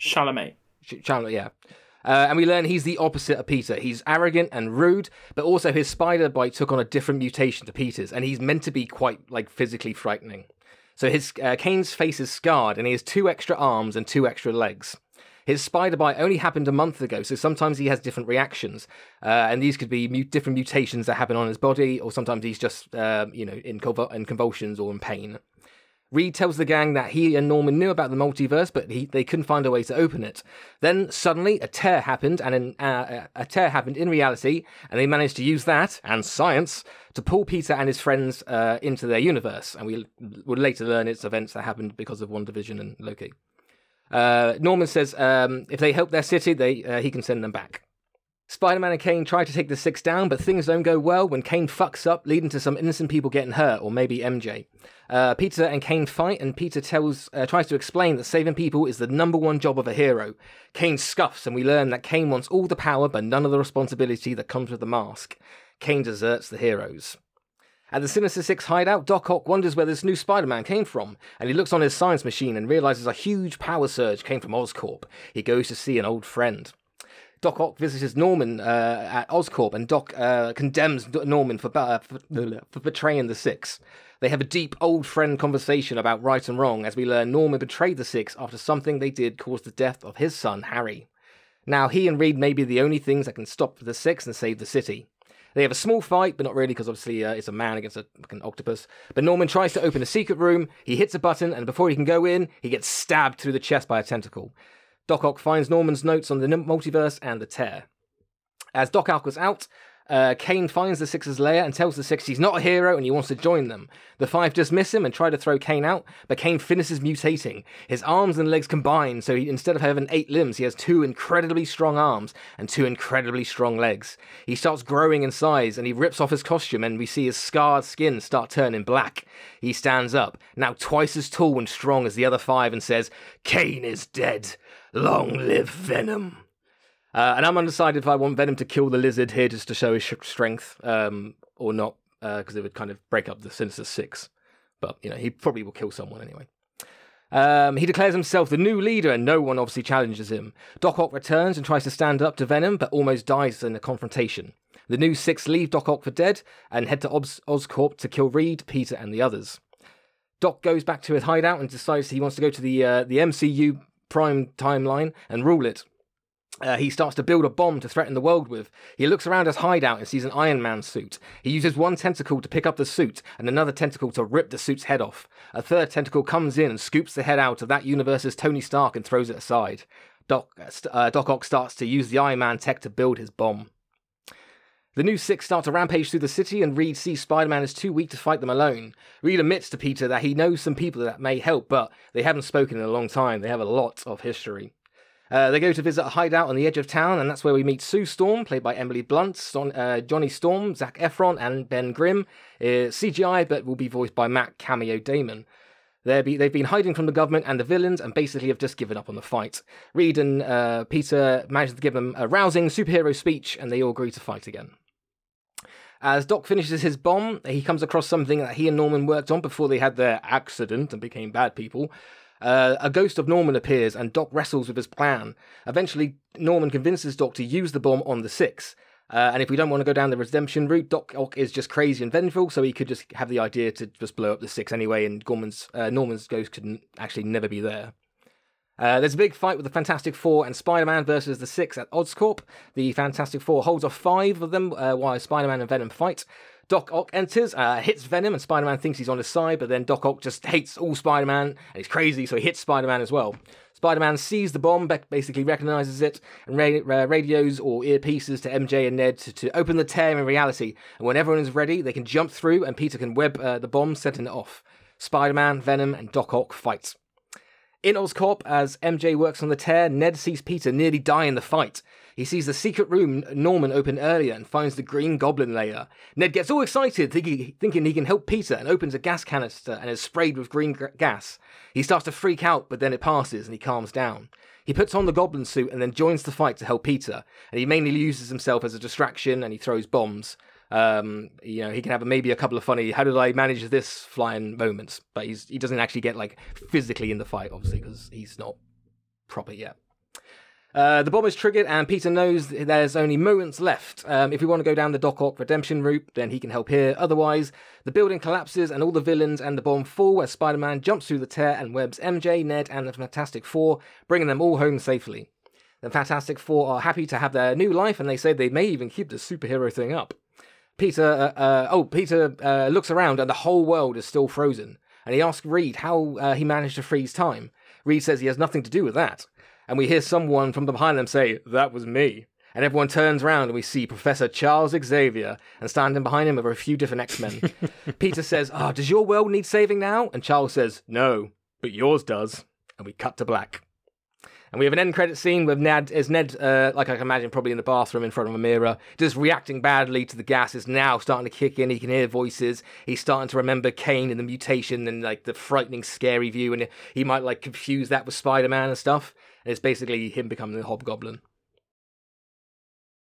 Chalamet. Ch- Chandler, yeah. Uh, and we learn he's the opposite of Peter. He's arrogant and rude, but also his spider bite took on a different mutation to Peter's, and he's meant to be quite like physically frightening. So his uh, Kane's face is scarred, and he has two extra arms and two extra legs. His spider bite only happened a month ago, so sometimes he has different reactions, uh, and these could be mu- different mutations that happen on his body, or sometimes he's just, uh, you know, in, in convulsions or in pain. Reed tells the gang that he and Norman knew about the multiverse, but he, they couldn't find a way to open it. Then suddenly a tear happened, and an, uh, a tear happened in reality, and they managed to use that and science to pull Peter and his friends uh, into their universe. And we would later learn it's events that happened because of WandaVision and Loki. Uh, Norman says um, if they help their city, they uh, he can send them back. Spider-Man and Kane try to take the Six down, but things don't go well when Kane fucks up, leading to some innocent people getting hurt, or maybe MJ. Uh, Peter and Kane fight, and Peter tells uh, tries to explain that saving people is the number one job of a hero. Kane scuffs, and we learn that Kane wants all the power, but none of the responsibility that comes with the mask. Kane deserts the heroes. At the Sinister Six hideout, Doc Ock wonders where this new Spider Man came from, and he looks on his science machine and realizes a huge power surge came from Oscorp. He goes to see an old friend. Doc Ock visits Norman uh, at Oscorp, and Doc uh, condemns Norman for, uh, for, for betraying the Six. They have a deep old friend conversation about right and wrong as we learn Norman betrayed the Six after something they did caused the death of his son, Harry. Now, he and Reed may be the only things that can stop the Six and save the city. They have a small fight, but not really because obviously uh, it's a man against a fucking octopus. But Norman tries to open a secret room. He hits a button, and before he can go in, he gets stabbed through the chest by a tentacle. Doc Ock finds Norman's notes on the multiverse and the tear. As Doc Ock was out, uh, Kane finds the Six's lair and tells the Six he's not a hero and he wants to join them. The Five dismiss him and try to throw Kane out, but Kane finishes mutating. His arms and legs combine, so he, instead of having eight limbs, he has two incredibly strong arms and two incredibly strong legs. He starts growing in size and he rips off his costume, and we see his scarred skin start turning black. He stands up, now twice as tall and strong as the other five, and says, Kane is dead. Long live Venom. Uh, and I'm undecided if I want Venom to kill the lizard here just to show his strength um, or not, because uh, it would kind of break up the Sinister Six. But, you know, he probably will kill someone anyway. Um, he declares himself the new leader, and no one obviously challenges him. Doc Ock returns and tries to stand up to Venom, but almost dies in a confrontation. The new six leave Doc Ock for dead and head to Oz- Oscorp to kill Reed, Peter, and the others. Doc goes back to his hideout and decides he wants to go to the uh, the MCU Prime timeline and rule it. Uh, he starts to build a bomb to threaten the world with. He looks around his hideout and sees an Iron Man suit. He uses one tentacle to pick up the suit and another tentacle to rip the suit's head off. A third tentacle comes in and scoops the head out of that universe's Tony Stark and throws it aside. Doc, uh, Doc Ock starts to use the Iron Man tech to build his bomb. The new six start to rampage through the city, and Reed sees Spider Man is too weak to fight them alone. Reed admits to Peter that he knows some people that may help, but they haven't spoken in a long time. They have a lot of history. Uh, they go to visit a hideout on the edge of town, and that's where we meet Sue Storm, played by Emily Blunt, Son- uh, Johnny Storm, Zac Efron, and Ben Grimm. Uh, CGI, but will be voiced by Matt Cameo Damon. Be, they've been hiding from the government and the villains and basically have just given up on the fight. Reed and uh, Peter manage to give them a rousing superhero speech and they all agree to fight again. As Doc finishes his bomb, he comes across something that he and Norman worked on before they had their accident and became bad people. Uh, a ghost of Norman appears and Doc wrestles with his plan. Eventually, Norman convinces Doc to use the bomb on the Six. Uh, and if we don't want to go down the redemption route, Doc Ock is just crazy and vengeful, so he could just have the idea to just blow up the Six anyway, and Gorman's, uh, Norman's ghost could actually never be there. Uh, there's a big fight with the Fantastic Four and Spider Man versus the Six at Oscorp. The Fantastic Four holds off five of them uh, while Spider Man and Venom fight. Doc Ock enters, uh, hits Venom, and Spider Man thinks he's on his side, but then Doc Ock just hates all Spider Man, and he's crazy, so he hits Spider Man as well. Spider Man sees the bomb, basically recognizes it, and ra- radios or earpieces to MJ and Ned to, to, open the tear in reality. And when everyone is ready, they can jump through, and Peter can web uh, the bomb, setting it off. Spider Man, Venom, and Doc Ock fight. In Oscorp, as MJ works on the tear, Ned sees Peter nearly die in the fight. He sees the secret room Norman opened earlier and finds the Green Goblin layer. Ned gets all excited, thinking, thinking he can help Peter, and opens a gas canister and is sprayed with green gas. He starts to freak out, but then it passes and he calms down. He puts on the goblin suit and then joins the fight to help Peter, and he mainly uses himself as a distraction and he throws bombs. Um, you know, he can have maybe a couple of funny "How did I manage this?" flying moments, but he's he doesn't actually get like physically in the fight, obviously, because he's not proper yet. Uh, the bomb is triggered, and Peter knows there's only moments left. Um, if we want to go down the Doc Ock redemption route, then he can help here. Otherwise, the building collapses, and all the villains and the bomb fall as Spider Man jumps through the tear and webs MJ, Ned, and the Fantastic Four, bringing them all home safely. The Fantastic Four are happy to have their new life, and they say they may even keep the superhero thing up. Peter, uh, uh, oh, Peter uh, looks around, and the whole world is still frozen. And he asks Reed how uh, he managed to freeze time. Reed says he has nothing to do with that and we hear someone from behind them say, That was me. And everyone turns around and we see Professor Charles Xavier, and standing behind him are a few different X Men. Peter says, Ah, oh, does your world need saving now? And Charles says, No, but yours does. And we cut to black. And we have an end credit scene with Ned, as Ned, uh, like I can imagine, probably in the bathroom in front of a mirror, just reacting badly to the gas. Is now starting to kick in. He can hear voices. He's starting to remember Kane and the mutation and like the frightening, scary view, and he might like confuse that with Spider Man and stuff. And it's basically him becoming the Hobgoblin.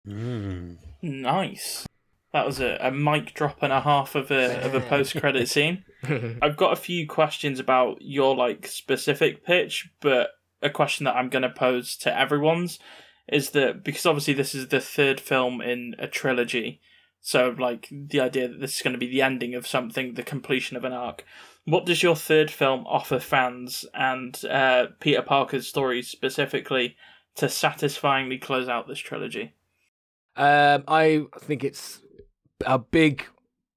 Mm. Nice. That was a, a mic drop and a half of a of a post credit scene. I've got a few questions about your like specific pitch, but a question that I'm going to pose to everyone's is that because obviously this is the third film in a trilogy, so like the idea that this is going to be the ending of something, the completion of an arc. What does your third film offer fans and uh, Peter Parker's story specifically to satisfyingly close out this trilogy? Um, I think it's a big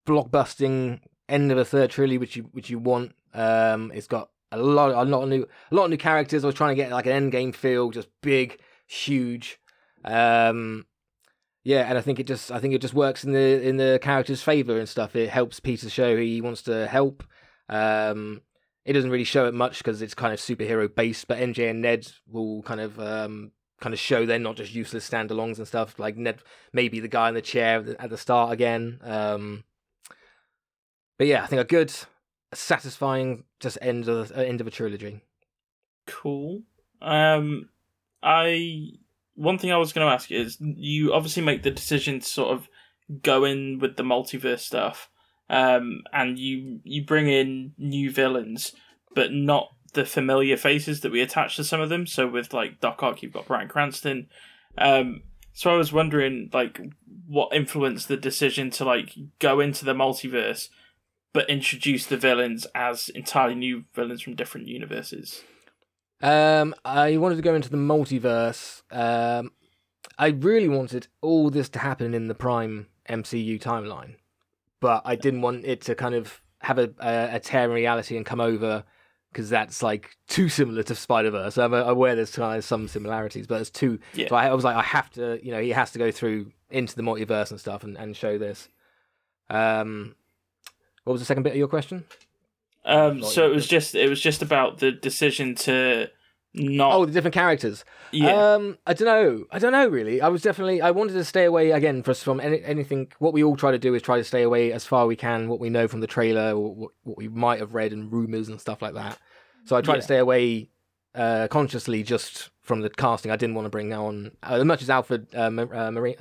blockbusting end of a third trilogy, which you which you want. Um, it's got a lot, a lot of new, a lot of new characters. I was trying to get like an end game feel, just big, huge. Um, yeah, and I think it just, I think it just works in the in the character's favor and stuff. It helps Peter show he wants to help. Um, it doesn't really show it much because it's kind of superhero based, but MJ and Ned will kind of um, kind of show they're not just useless standalones and stuff. Like Ned, maybe the guy in the chair at the start again. Um, but yeah, I think a good, satisfying just end of uh, end of a trilogy. Cool. Um, I one thing I was going to ask is you obviously make the decision to sort of go in with the multiverse stuff um, and you you bring in new villains, but not the familiar faces that we attach to some of them. So with like Doc Ock, you've got Bryan Cranston. Um, so I was wondering, like, what influenced the decision to like go into the multiverse, but introduce the villains as entirely new villains from different universes. Um, I wanted to go into the multiverse. Um, I really wanted all this to happen in the Prime MCU timeline but I didn't want it to kind of have a a, a tear in reality and come over because that's like too similar to Spider Verse. I'm aware there's kind of some similarities, but it's too. Yeah. So I, I, was like, I have to, you know, he has to go through into the multiverse and stuff and, and show this. Um, what was the second bit of your question? Um, so it was just it was just about the decision to not oh the different characters. Yeah. Um i don't know. I don't know really. I was definitely i wanted to stay away again from any, anything. What we all try to do is try to stay away as far we can what we know from the trailer or what, what we might have read and rumors and stuff like that. So i tried yeah. to stay away uh consciously just from the casting. I didn't want to bring on. Uh, as much as alfred uh, uh, Marie,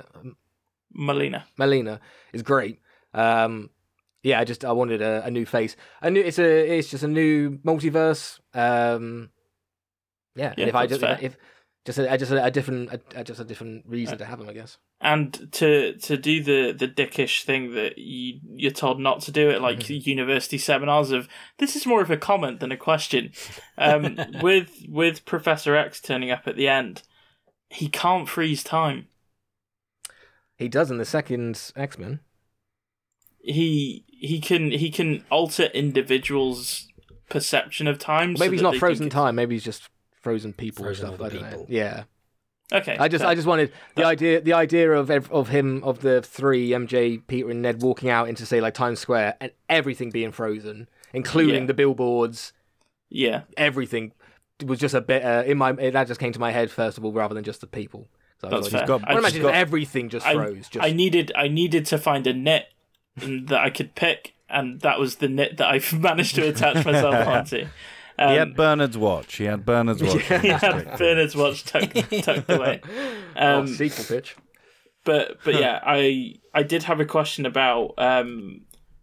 Molina Molina is great. Um yeah i just i wanted a, a new face. A new it's a it's just a new multiverse. Um yeah, yeah if I just fair. if just a, just a, a different a, just a different reason to have them, I guess. And to to do the the dickish thing that you you're told not to do it, like mm-hmm. university seminars of this is more of a comment than a question. Um, with with Professor X turning up at the end, he can't freeze time. He does in the second X Men. He he can he can alter individuals' perception of time. Well, maybe so he's not frozen time. Maybe he's just frozen people frozen and stuff. I don't people. know. Yeah. Okay. I just I just wanted the idea the idea of of him of the three MJ Peter and Ned walking out into say like Times Square and everything being frozen, including yeah. the billboards. Yeah. Everything was just a bit uh, in my that just came to my head first of all rather than just the people. So That's fair. Got, I, imagine got, everything just froze. I, just... I needed I needed to find a net that I could pick, and that was the knit that I managed to attach myself onto. Um, he had Bernard's watch. He had Bernard's watch. he had Bernard's watch tucked, tucked away. Oh, um, oh, sequel pitch. But but yeah, I I did have a question about um,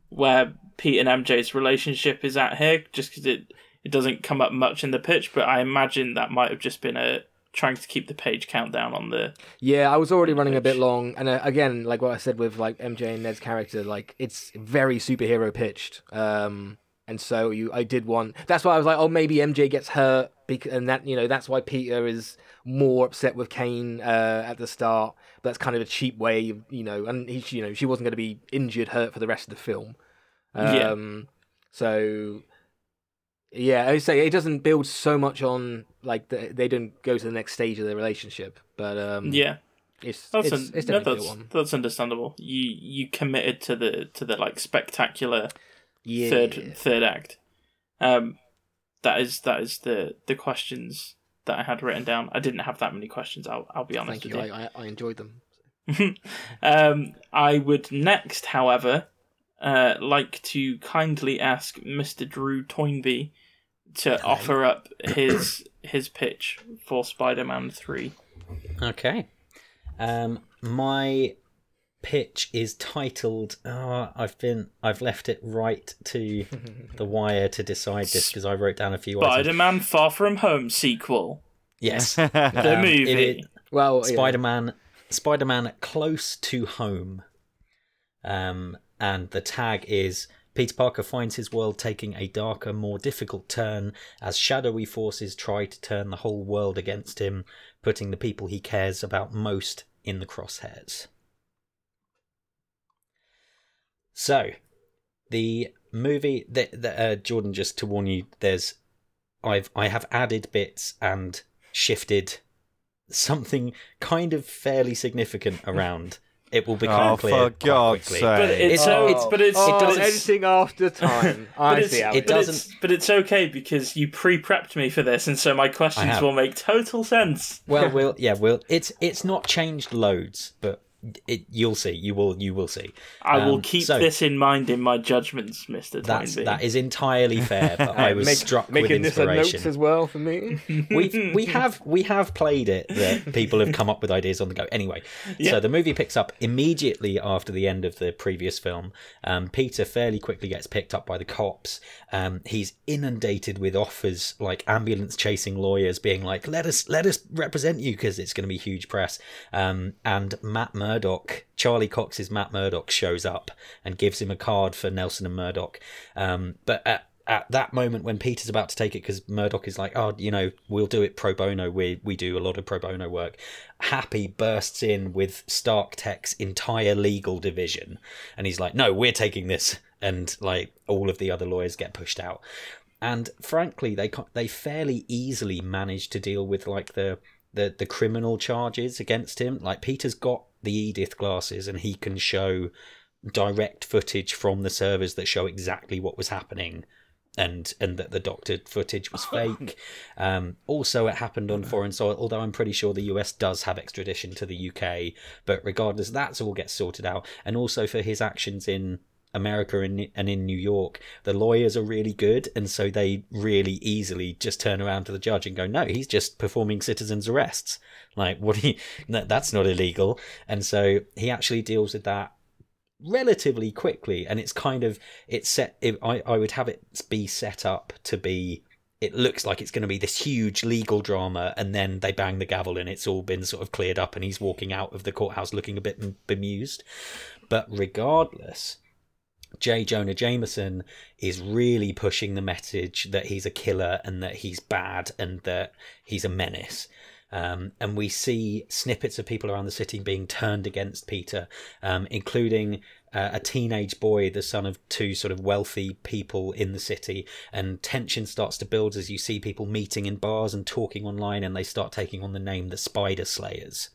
where Pete and MJ's relationship is at here, just because it it doesn't come up much in the pitch. But I imagine that might have just been a trying to keep the page count down on the. Yeah, I was already running a bit long, and uh, again, like what I said with like MJ and Ned's character, like it's very superhero pitched. Um, and so you, I did want. That's why I was like, oh, maybe MJ gets hurt, because, and that you know that's why Peter is more upset with Kane uh, at the start. But that's kind of a cheap way, of, you know, and he, you know, she wasn't going to be injured, hurt for the rest of the film. Yeah. Um, So yeah, I say it doesn't build so much on like the, they don't go to the next stage of their relationship, but um, Yeah, it's that's it's, un- it's no, that's that's understandable. You you committed to the to the like spectacular Yeah. third third act. Um, that is that is the the questions that I had written down. I didn't have that many questions. I'll I'll be honest Thank with you. you. I, I, I enjoyed them. um, I would next, however, uh, like to kindly ask Mr. Drew Toynbee to offer up his his pitch for Spider-Man Three. Okay. Um, my pitch is titled. Oh, I've been. I've left it right to the wire to decide this because I wrote down a few items. Spider-Man Far From Home sequel, Yes, the Um, movie. it is- Well. Spider-Man. Spider-Man close to home. Um, and the tag is Peter Parker finds his world taking a darker, more difficult turn as shadowy forces try to turn the whole world against him, putting the people he cares about most in the crosshairs. So, the movie that, that uh, Jordan just to warn you, there's I've I have added bits and shifted something kind of fairly significant around. It will become Oh, clear for quite God's quickly. sake. but it's, Oh. it's but it's oh, but it's, editing after time. but I it's, see it it doesn't- it's but it's okay because you pre-prepped me for this, and so my questions will make total sense. Well, we'll yeah, we'll it's it's not changed loads, but it you'll see. You will you will see. I will Um, keep so- this in mind in my judgments, Mister That's Toynbee. that is entirely fair. But I was Make- struck with making this a inspiration. notes as well for me. We've we have we have played it that people have come up with ideas on the go. Anyway, Yeah. so the movie picks up immediately after the end of the previous film. Um, Peter fairly quickly gets picked up by the cops. Um, he's inundated with offers like ambulance chasing lawyers being like, "Let us let us represent you because it's going to be huge press." Um, and Matt Murdock, Charlie Cox's Matt Murdock, shows up and gives him a card for Nelson and Murdock. Um, but at at that moment when Peter's about to take it, because Murdock is like, oh, you know, we'll do it pro bono. We we do a lot of pro bono work. Happy bursts in with Stark Tech's entire legal division, and he's like, no, we're taking this, and like all of the other lawyers get pushed out. And frankly, they they fairly easily manage to deal with like the the the criminal charges against him. Like Peter's got the Edith glasses, and he can show direct footage from the servers that show exactly what was happening and and that the doctored footage was fake. Um, also, it happened on foreign soil. Although I'm pretty sure the US does have extradition to the UK, but regardless, that's all gets sorted out. And also for his actions in America and and in New York, the lawyers are really good, and so they really easily just turn around to the judge and go, "No, he's just performing citizens' arrests. Like, what? That's not illegal." And so he actually deals with that relatively quickly and it's kind of it's set if I, I would have it be set up to be it looks like it's going to be this huge legal drama and then they bang the gavel and it's all been sort of cleared up and he's walking out of the courthouse looking a bit bemused but regardless J. Jonah Jameson is really pushing the message that he's a killer and that he's bad and that he's a menace. Um, and we see snippets of people around the city being turned against Peter, um, including uh, a teenage boy, the son of two sort of wealthy people in the city. And tension starts to build as you see people meeting in bars and talking online, and they start taking on the name the Spider Slayers.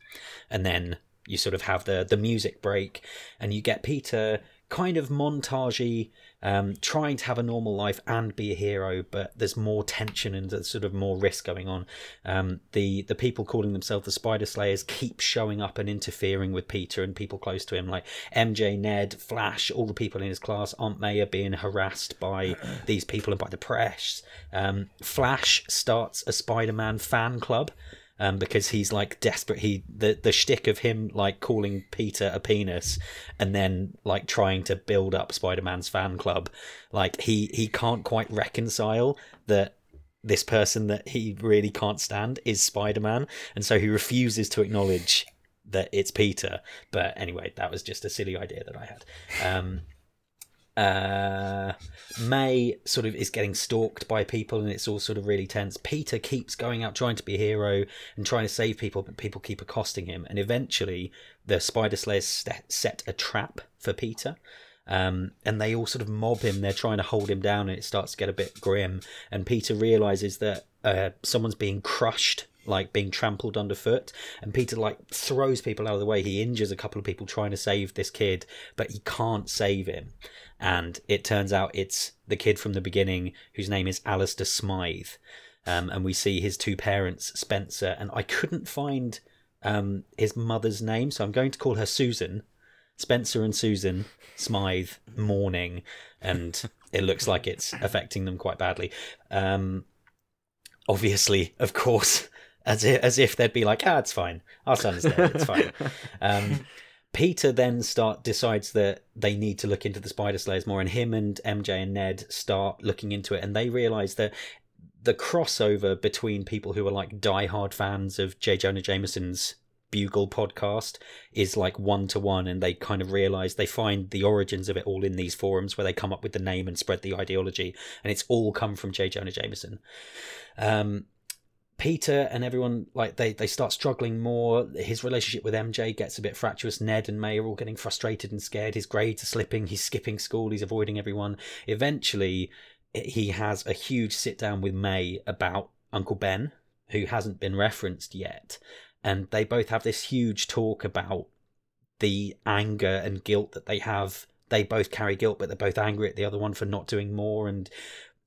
And then you sort of have the the music break, and you get Peter kind of montagey, um, trying to have a normal life and be a hero, but there's more tension and there's sort of more risk going on. Um, the the people calling themselves the Spider Slayers keep showing up and interfering with Peter and people close to him, like MJ, Ned, Flash, all the people in his class. Aunt May are being harassed by these people and by the press. Um, Flash starts a Spider-Man fan club um, because he's like desperate. He the the shtick of him like calling Peter a penis, and then like trying to build up Spider Man's fan club. Like he he can't quite reconcile that this person that he really can't stand is Spider Man, and so he refuses to acknowledge that it's Peter. But anyway, that was just a silly idea that I had. Um, uh, May sort of is getting stalked by people, and it's all sort of really tense. Peter keeps going out trying to be a hero and trying to save people, but people keep accosting him, and eventually the Spider Slayers set, a trap for Peter. Um, and they all sort of mob him. They're trying to hold him down, and it starts to get a bit grim. And Peter realizes that uh, someone's being crushed like being trampled underfoot and peter like throws people out of the way he injures a couple of people trying to save this kid but he can't save him and it turns out it's the kid from the beginning whose name is Alistair Smythe um, and we see his two parents Spencer and I couldn't find um, his mother's name so I'm going to call her Susan Spencer and Susan Smythe mourning and it looks like it's affecting them quite badly um, obviously of course as if, as if they'd be like, ah, it's fine. Our son's dead. It's fine. Um, Peter then start decides that they need to look into the Spider Slayers more, and him and MJ and Ned start looking into it, and they realize that the crossover between people who are like diehard fans of J. Jonah Jameson's Bugle podcast is like one to one, and they kind of realize they find the origins of it all in these forums where they come up with the name and spread the ideology, and it's all come from J. Jonah Jameson. Um, Peter and everyone like they they start struggling more. His relationship with MJ gets a bit fractious. Ned and May are all getting frustrated and scared. His grades are slipping. He's skipping school. He's avoiding everyone. Eventually, he has a huge sit down with May about Uncle Ben, who hasn't been referenced yet, and they both have this huge talk about the anger and guilt that they have. They both carry guilt, but they're both angry at the other one for not doing more and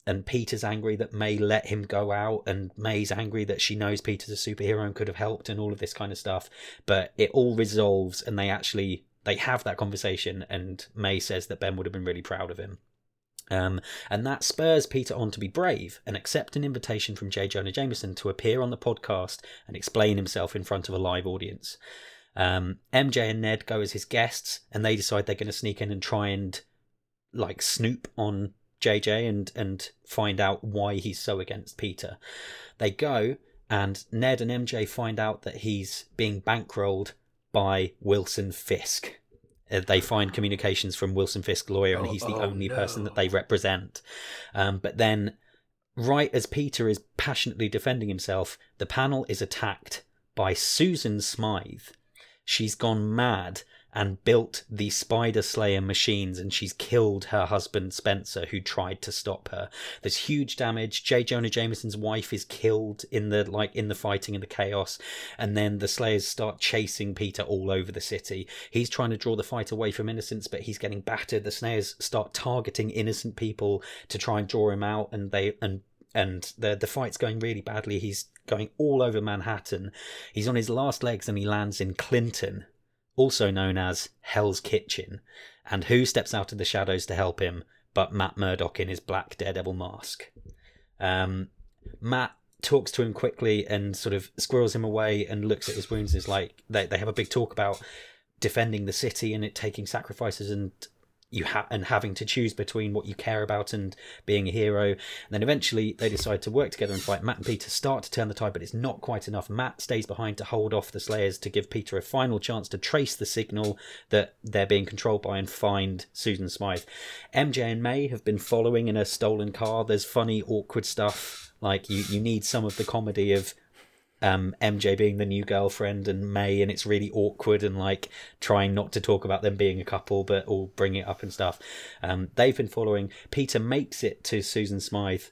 and Peter's angry that May let him go out, and May's angry that she knows Peter's a superhero and could have helped, and all of this kind of stuff. But it all resolves, and they actually they have that conversation, and May says that Ben would have been really proud of him. Um, and that spurs Peter on to be brave and accept an invitation from J. Jonah Jameson to appear on the podcast and explain himself in front of a live audience. Um, MJ and Ned go as his guests, and they decide they're going to sneak in and try and like snoop on JJ and and find out why he's so against Peter. They go and Ned and MJ find out that he's being bankrolled by Wilson Fisk. Uh, they find communications from Wilson Fisk lawyer, and he's the oh, only no. person that they represent. Um, but then, right as Peter is passionately defending himself, the panel is attacked by Susan Smythe. She's gone mad and built the Spider Slayer machines, and she's killed her husband Spencer, who tried to stop her. There's huge damage. J. Jonah Jameson's wife is killed in the like in the fighting and the chaos, and then the Slayers start chasing Peter all over the city. He's trying to draw the fight away from innocents, but he's getting battered. The Slayers start targeting innocent people to try and draw him out, and they and and the the fight's going really badly. He's going all over Manhattan. He's on his last legs and he lands in Clinton, also known as Hell's Kitchen. And who steps out of the shadows to help him but Matt Murdock in his black daredevil mask? Um, Matt talks to him quickly and sort of squirrels him away and looks at his wounds. And is like they they have a big talk about defending the city and it taking sacrifices and you ha- and having to choose between what you care about and being a hero. And then eventually they decide to work together and fight. Matt and Peter start to turn the tide, but it's not quite enough. Matt stays behind to hold off the Slayers to give Peter a final chance to trace the signal that they're being controlled by and find Susan Smythe. MJ and May have been following in a stolen car. There's funny, awkward stuff. Like you, you need some of the comedy of um, MJ being the new girlfriend and May, and it's really awkward and like trying not to talk about them being a couple, but all bring it up and stuff. Um, they've been following. Peter makes it to Susan Smythe,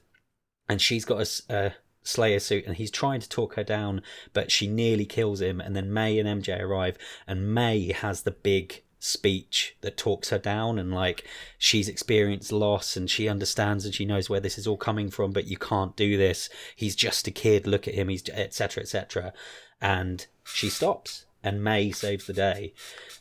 and she's got a, Slayer suit, and he's trying to talk her down, but she nearly kills him. And then May and MJ arrive, and May has the big speech that talks her down and like she's experienced loss and she understands and she knows where this is all coming from but you can't do this. He's just a kid. Look at him. He's etc etc and she stops and May saves the day.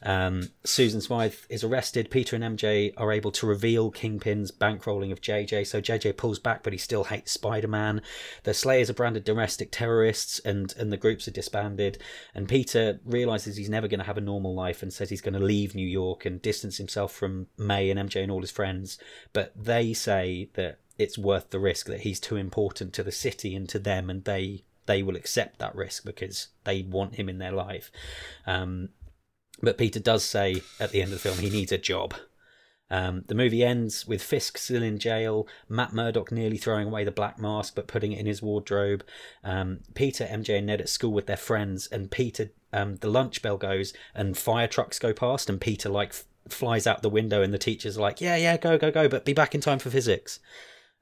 Um, Susan Smythe is arrested. Peter and MJ are able to reveal Kingpin's bankrolling of JJ. So JJ pulls back, but he still hates Spider Man. The Slayers are branded domestic terrorists, and and the groups are disbanded. And Peter realizes he's never going to have a normal life, and says he's going to leave New York and distance himself from May and MJ and all his friends. But they say that it's worth the risk that he's too important to the city and to them, and they they will accept that risk because they want him in their life. Um, but Peter does say at the end of the film he needs a job. Um, the movie ends with Fisk still in jail, Matt Murdock nearly throwing away the black mask but putting it in his wardrobe, um, Peter, MJ, and Ned at school with their friends, and Peter, um, the lunch bell goes and fire trucks go past, and Peter like flies out the window, and the teachers like, "Yeah, yeah, go, go, go," but be back in time for physics.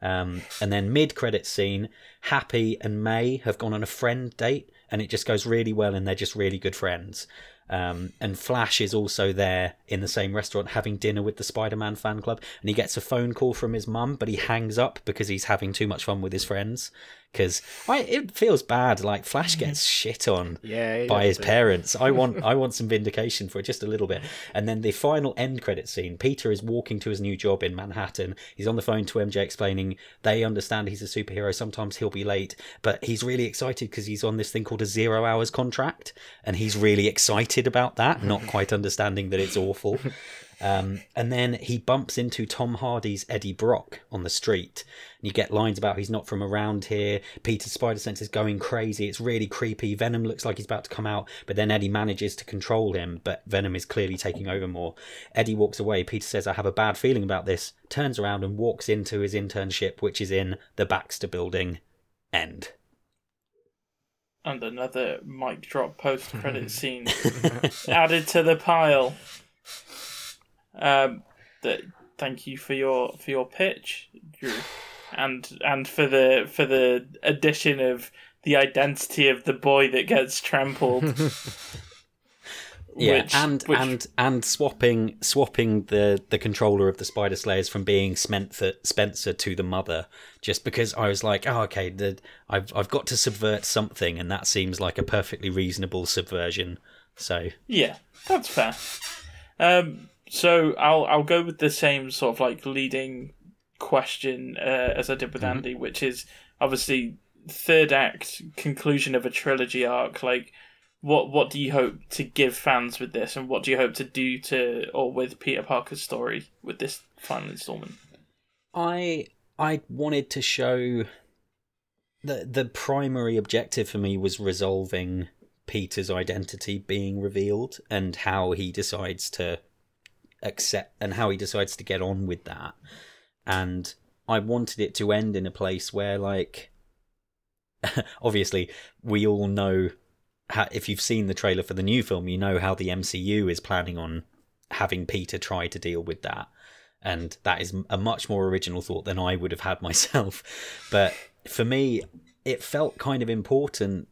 Um, and then mid credit scene, Happy and May have gone on a friend date, and it just goes really well, and they're just really good friends. Um, and Flash is also there in the same restaurant having dinner with the Spider Man fan club. And he gets a phone call from his mum, but he hangs up because he's having too much fun with his friends. Because it feels bad. Like Flash gets shit on Yeah, by his do. parents. I want I want some vindication for it just a little bit. And then the final end credit scene. Peter is walking to his new job in Manhattan. He's on the phone to MJ explaining they understand he's a superhero. Sometimes he'll be late, but he's really excited because he's on this thing called a zero hours contract, and he's really excited about that. Not quite understanding that it's awful. Um, and then he bumps into Tom Hardy's Eddie Brock on the street. And you get lines about he's not from around here. Peter's spider sense is going crazy. It's really creepy. Venom looks like he's about to come out, but then Eddie manages to control him. But Venom is clearly taking over more. Eddie walks away. Peter says, I have a bad feeling about this. Turns around and walks into his internship, which is in the Baxter building. End. And another mic drop post credit scene added to the pile. Um, that thank you for your for your pitch, Drew, and and for the for the addition of the identity of the boy that gets trampled. Yeah, Which- and which- and and swapping swapping the the controller of the Spider Slayers from being Spencer Spencer to the mother, just because I was like, oh okay, the, I've I've got to subvert something, and that seems like a perfectly reasonable subversion. So Yeah, that's fair. Um, so I'll I'll go with the same sort of like leading question uh, as I did with Andy, which is obviously third act conclusion of a trilogy arc. Like, what what do you hope to give fans with this, and what do you hope to do to or with Peter Parker's story with this final installment? I I wanted to show the the primary objective for me was resolving Peter's identity being revealed and how he decides to accept and how he decides to get on with that. And I wanted it to end in a place where like obviously we all know how, if you've seen the trailer for the new film, you know how the MCU is planning on having Peter try to deal with that and that is a much more original thought than I would have had myself. But for me, it felt kind of important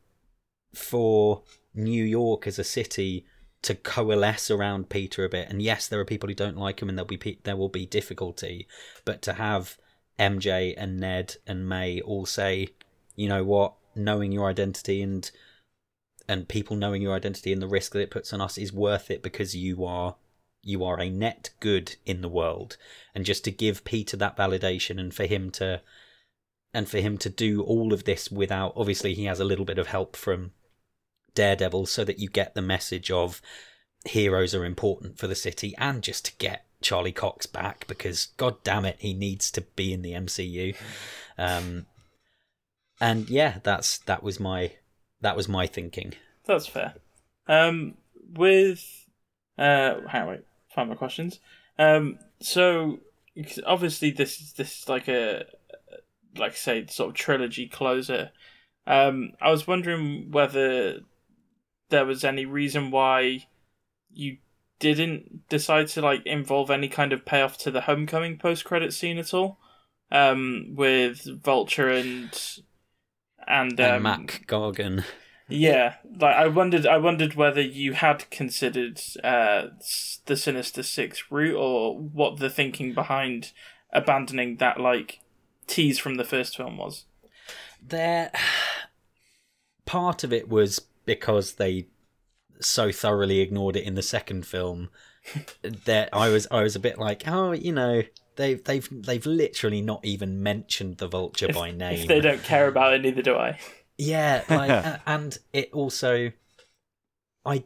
for New York as a city to coalesce around Peter a bit. And yes, there are people who don't like him, and there'll be there will be difficulty. But to have MJ and Ned and May all say, you know what, knowing your identity and and people knowing your identity and the risk that it puts on us is worth it because you are you are a net good in the world and just to give peter that validation and for him to and for him to do all of this without obviously he has a little bit of help from daredevil so that you get the message of heroes are important for the city and just to get charlie cox back because god damn it he needs to be in the mcu um and yeah that's that was my that was my thinking That's fair. Um, with uh, how wait, find my questions. Um, so obviously this is this is like a like I say sort of trilogy closer. Um, I was wondering whether there was any reason why you didn't decide to like involve any kind of payoff to the homecoming post credit scene at all. Um, with Vulture and and, um, and mac gargan yeah, like I wondered, I wondered whether you had considered uh, the Sinister Six route, or what the thinking behind abandoning that like tease from the first film was. there part of it was because they so thoroughly ignored it in the second film that I was I was a bit like oh you know they've they've they've literally not even mentioned the vulture by name If they don't care about it, neither do I. yeah like a- and it also I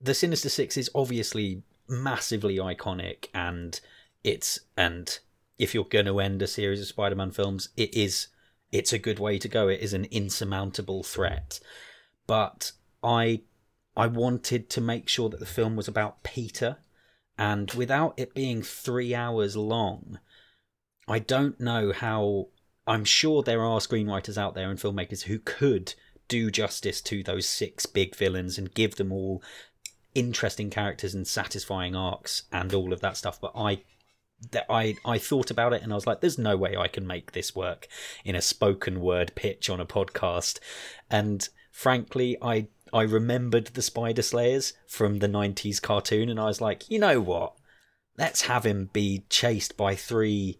the Sinister Six is obviously massively iconic and it's and if you're going to end a series of Spider-Man films, it is it's a good way to go. It is an insurmountable threat, but I I wanted to make sure that the film was about Peter, and without it being three hours long, I don't know how. I'm sure there are screenwriters out there and filmmakers who could do justice to those six big villains and give them all interesting characters and satisfying arcs and all of that stuff. But I that I I thought about it and I was like, there's no way I can make this work in a spoken word pitch on a podcast. And frankly, I I remembered the Spider Slayers from the '90s cartoon, and I was like, you know what? Let's have him be chased by three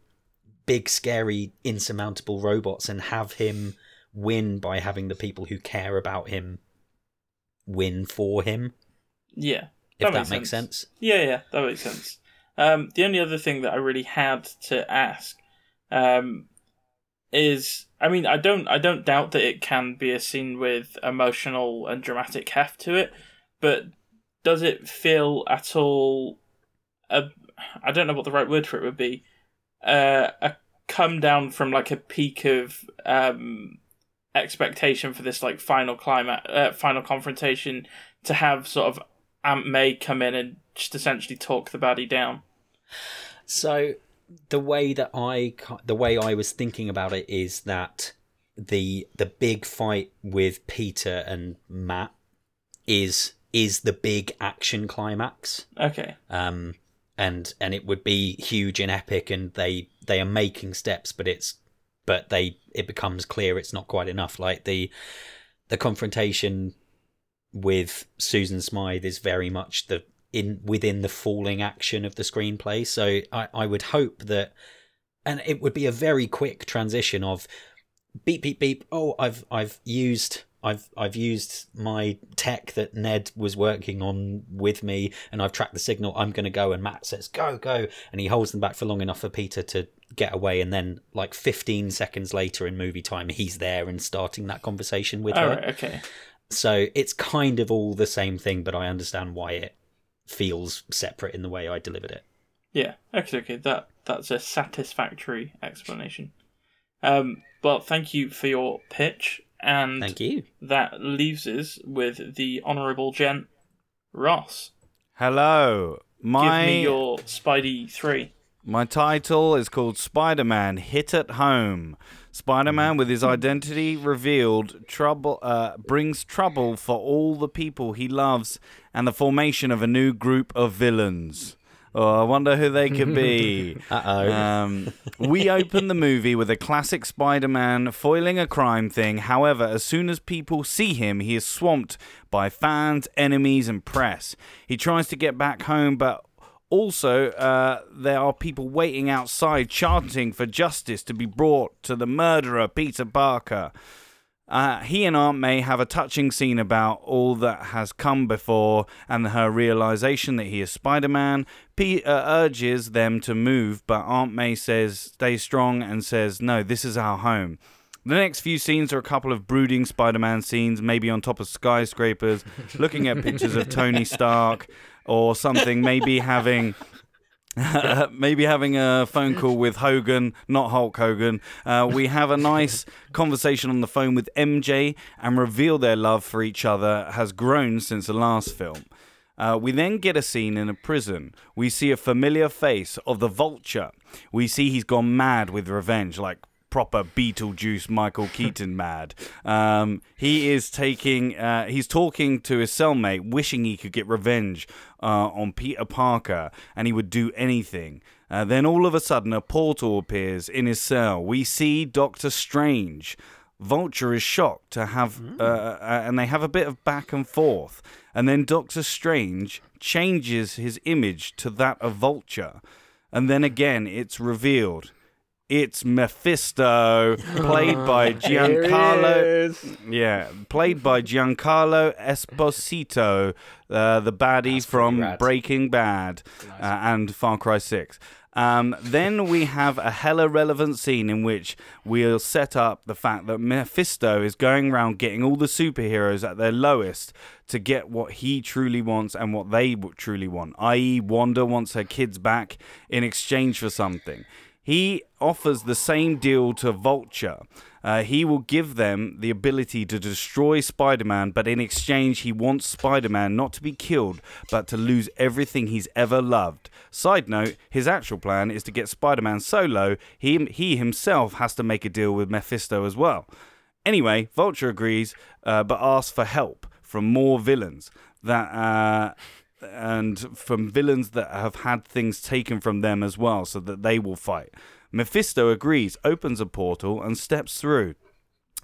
big, scary, insurmountable robots, and have him win by having the people who care about him win for him. Yeah, If that, makes sense. Yeah, yeah, that makes sense. Um, the only other thing that I really had to ask um, is, I mean, I don't, I don't doubt that it can be a scene with emotional and dramatic heft to it, but does it feel at all? A, I don't know what the right word for it would be. Uh, a come down from like a peak of um, expectation for this like final climax, uh, final confrontation to have sort of Aunt May come in and just essentially talk the baddie down. So the way that I the way I was thinking about it is that the the big fight with Peter and Matt is is the big action climax. Okay. Um and and it would be huge and epic and they they are making steps but it's but they it becomes clear it's not quite enough like the the confrontation with Susan Smythe is very much the in within the falling action of the screenplay. So I, I would hope that and it would be a very quick transition of beep beep beep, oh I've I've used I've I've used my tech that Ned was working on with me and I've tracked the signal, I'm gonna go and Matt says, Go, go and he holds them back for long enough for Peter to get away and then like fifteen seconds later in movie time he's there and starting that conversation with All her. right. Okay. So it's kind of all the same thing, but I understand why it feels separate in the way I delivered it. Yeah. Okay. Okay. That that's a satisfactory explanation. Um. Well, thank you for your pitch, and Thank you. that leaves us with the honourable gent Ross. Hello. My Give me your Spidey three. My title is called Spider-Man Hit at Home. Spider-Man with his identity revealed trouble uh, brings trouble for all the people he loves and the formation of a new group of villains. Oh, I wonder who they could be. Uh oh. Um, we open the movie with a classic Spider Man foiling a crime thing. However, as soon as people see him, he is swamped by fans, enemies, and press. He tries to get back home, but also uh, there are people waiting outside chanting for justice to be brought to the murderer, Peter Parker. Uh, he and Aunt May have a touching scene about all that has come before and her realization that he is Spider Man. Pete uh, urges them to move, but Aunt May says, stay strong, and says, no, this is our home. The next few scenes are a couple of brooding Spider Man scenes, maybe on top of skyscrapers, looking at pictures of Tony Stark or something, maybe having. maybe having a phone call with Hogan, not Hulk Hogan. Uh, we have a nice conversation on the phone with MJ and reveal their love for each other has grown since the last film. Uh, we then get a scene in a prison. We see a familiar face of the Vulture. We see he's gone mad with revenge, like proper Beetlejuice Michael Keaton mad. Um, he is taking, uh, he's talking to his cellmate, wishing he could get revenge uh, on Peter Parker, and he would do anything. Uh, then all of a sudden, a portal appears in his cell. We see Doctor Strange. Vulture is shocked to have, uh, uh, and they have a bit of back and forth. And then Doctor Strange changes his image to that of Vulture. And then again, it's revealed. It's Mephisto, played by Giancarlo. Yeah, played by Giancarlo Esposito, uh, the baddie That's from rad. Breaking Bad uh, and Far Cry 6. Um, then we have a hella relevant scene in which we'll set up the fact that Mephisto is going around getting all the superheroes at their lowest to get what he truly wants and what they truly want, i.e., Wanda wants her kids back in exchange for something. He offers the same deal to Vulture. Uh, he will give them the ability to destroy Spider Man, but in exchange, he wants Spider Man not to be killed, but to lose everything he's ever loved. Side note his actual plan is to get Spider Man solo. He, he himself has to make a deal with Mephisto as well. Anyway, Vulture agrees, uh, but asks for help from more villains that. Uh, and from villains that have had things taken from them as well, so that they will fight. Mephisto agrees, opens a portal, and steps through.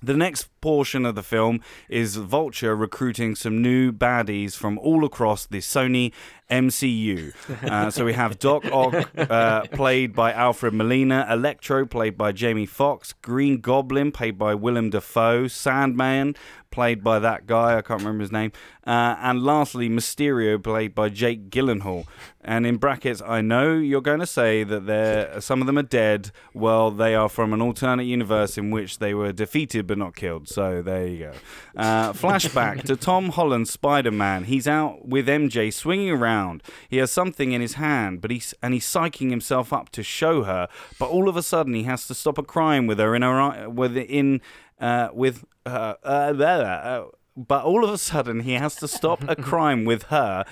The next portion of the film is Vulture recruiting some new baddies from all across the Sony MCU. Uh, so we have Doc Ock, uh, played by Alfred Molina, Electro, played by Jamie Foxx, Green Goblin, played by Willem Dafoe, Sandman, played by that guy, I can't remember his name, uh, and lastly, Mysterio, played by Jake Gyllenhaal. And in brackets, I know you're going to say that they're, some of them are dead. Well, they are from an alternate universe in which they were defeated but not killed. So there you go. Uh, flashback to Tom Holland's Spider Man. He's out with MJ swinging around. He has something in his hand, but he's and he's psyching himself up to show her. But all of a sudden, he has to stop a crime with her in her eye- with in uh, with her. Uh, uh, but all of a sudden, he has to stop a crime with her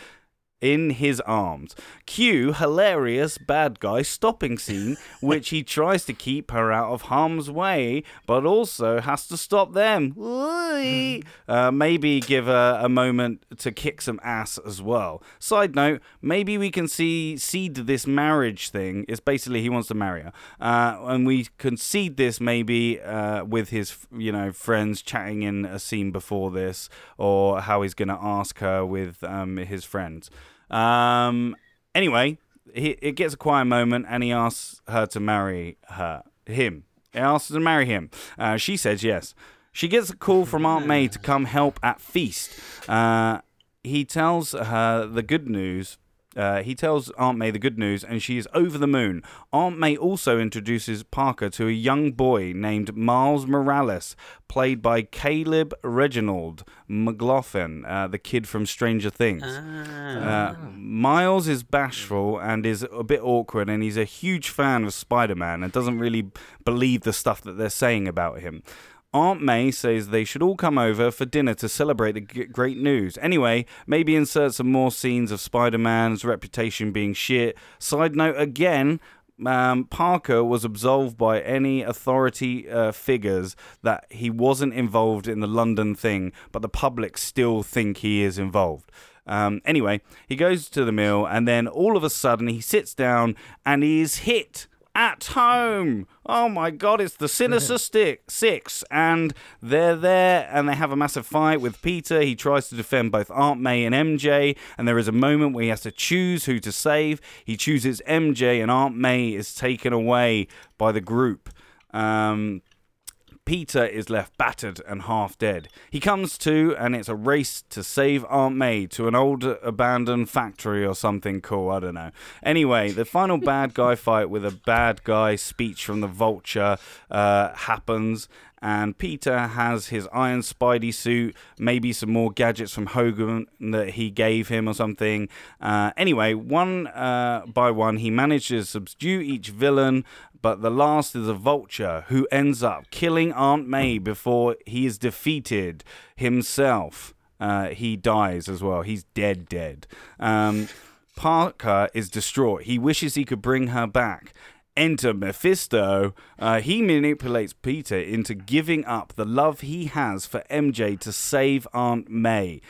in his arms. Cue hilarious bad guy stopping scene, which he tries to keep her out of harm's way, but also has to stop them. Uh, maybe give her a moment to kick some ass as well. Side note: maybe we can see seed this marriage thing. It's basically he wants to marry her, uh, and we can seed this maybe uh, with his you know friends chatting in a scene before this, or how he's going to ask her with um, his friends. Um, anyway, he, it gets a quiet moment, and he asks her to marry her, him. He asks her to marry him. Uh, she says yes. She gets a call from Aunt May to come help at feast. Uh, he tells her the good news. Uh, he tells Aunt May the good news, and she is over the moon. Aunt May also introduces Parker to a young boy named Miles Morales, played by Caleb Reginald McLaughlin, uh, the kid from Stranger Things. Uh, Miles is bashful and is a bit awkward, and he's a huge fan of Spider Man and doesn't really believe the stuff that they're saying about him. Aunt May says they should all come over for dinner to celebrate the g- great news. Anyway, maybe insert some more scenes of Spider Man's reputation being shit. Side note again. Um, Parker was absolved by any authority uh, figures that he wasn't involved in the London thing, but the public still think he is involved. Um, anyway, he goes to the mill, and then all of a sudden he sits down and he is hit at home. Oh my god, it's the Sinister Stick Six, and they're there and they have a massive fight with Peter. He tries to defend both Aunt May and MJ, and there is a moment where he has to choose who to save. He chooses MJ, and Aunt May is taken away by the group. Um, Peter is left battered and half dead. He comes to, and it's a race to save Aunt May to an old abandoned factory or something cool. I don't know. Anyway, the final bad guy fight with a bad guy speech from the vulture uh, happens. And Peter has his iron Spidey suit, maybe some more gadgets from Hogan that he gave him or something. Uh, anyway, one uh, by one, he manages to subdue each villain, but the last is a vulture who ends up killing Aunt May before he is defeated himself. Uh, he dies as well. He's dead, dead. Um, Parker is distraught. He wishes he could bring her back. Enter Mephisto. Uh, he manipulates Peter into giving up the love he has for MJ to save Aunt May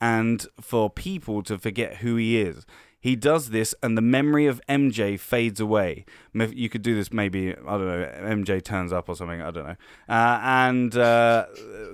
and for people to forget who he is. He does this, and the memory of MJ fades away. You could do this maybe, I don't know, MJ turns up or something, I don't know. Uh, and uh,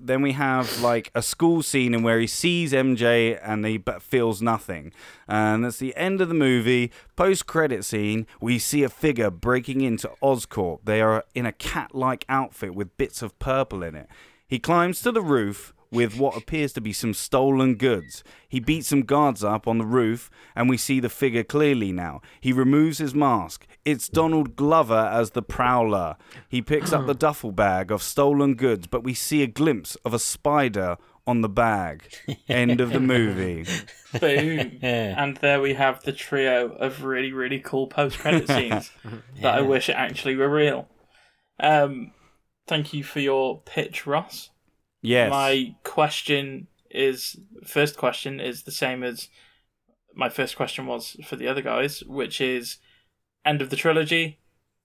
then we have like a school scene in where he sees MJ and he but feels nothing. And that's the end of the movie. Post credit scene, we see a figure breaking into Oscorp. They are in a cat like outfit with bits of purple in it. He climbs to the roof with what appears to be some stolen goods. He beats some guards up on the roof, and we see the figure clearly now. He removes his mask. It's Donald Glover as the Prowler. He picks up the duffel bag of stolen goods, but we see a glimpse of a spider on the bag. End of the movie. Boom. And there we have the trio of really, really cool post credit scenes that I wish actually were real. Um, thank you for your pitch, Ross. Yes. My question is first question is the same as my first question was for the other guys, which is end of the trilogy,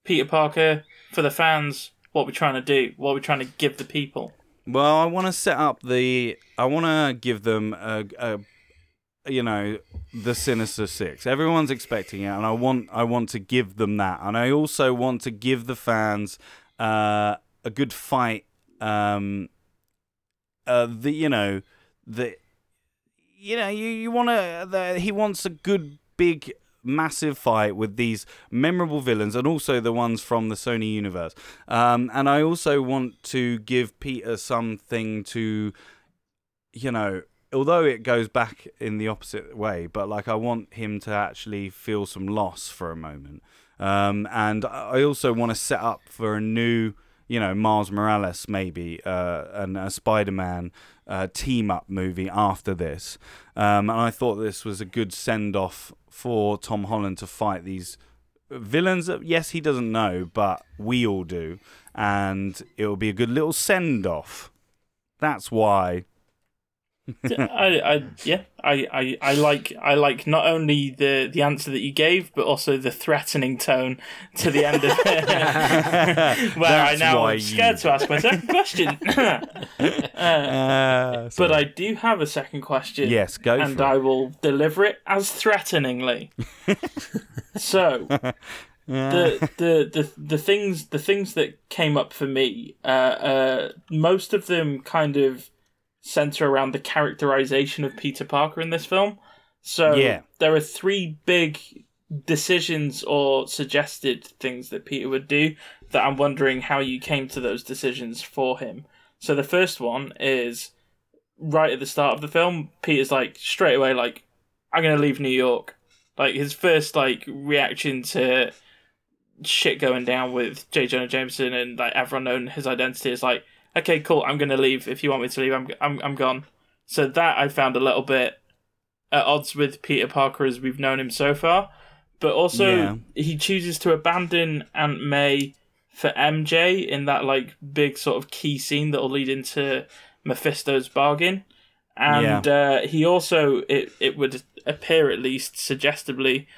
Peter Parker, for the fans, what we're trying to do, what we're trying to give the people. Well, I want to set up the. I want to give them a, a, you know, the Sinister Six. Everyone's expecting it, and I want. I want to give them that, and I also want to give the fans uh, a good fight. Um, uh, the you know the, you know you you want to. He wants a good big massive fight with these memorable villains and also the ones from the Sony universe. Um, and I also want to give Peter something to, you know, although it goes back in the opposite way, but like I want him to actually feel some loss for a moment. Um, and I also want to set up for a new, you know, Miles Morales maybe, uh, and a Spider-Man uh, team-up movie after this. Um, and I thought this was a good send-off for Tom Holland to fight these villains that yes he doesn't know, but we all do, and it'll be a good little send-off. That's why. I, I yeah, I, I, I like I like not only the, the answer that you gave, but also the threatening tone to the end of it. Where I now am scared you- to ask my second question. Uh, but I do have a second question. yes, go and I it. will deliver it as threateningly. so the, the the the things the things that came up for me, uh, uh, most of them kind of center around the characterization of Peter Parker in this film. So Yeah. there are three big decisions or suggested things that Peter would do that I'm wondering how you came to those decisions for him. So the first one is right at the start of the film, Peter's like straight away like, I'm gonna leave New York. Like his first like reaction to shit going down with J. Jonah Jameson and like everyone knowing his identity is like, okay, cool, I'm gonna leave. If you want me to leave, I'm I'm I'm gone. So that I found a little bit at odds with Peter Parker as we've known him so far. But also Yeah. he chooses to abandon Aunt May for MJ in that like big sort of key scene that'll lead into Mephisto's bargain. And uh, he also it it would appear at least suggestively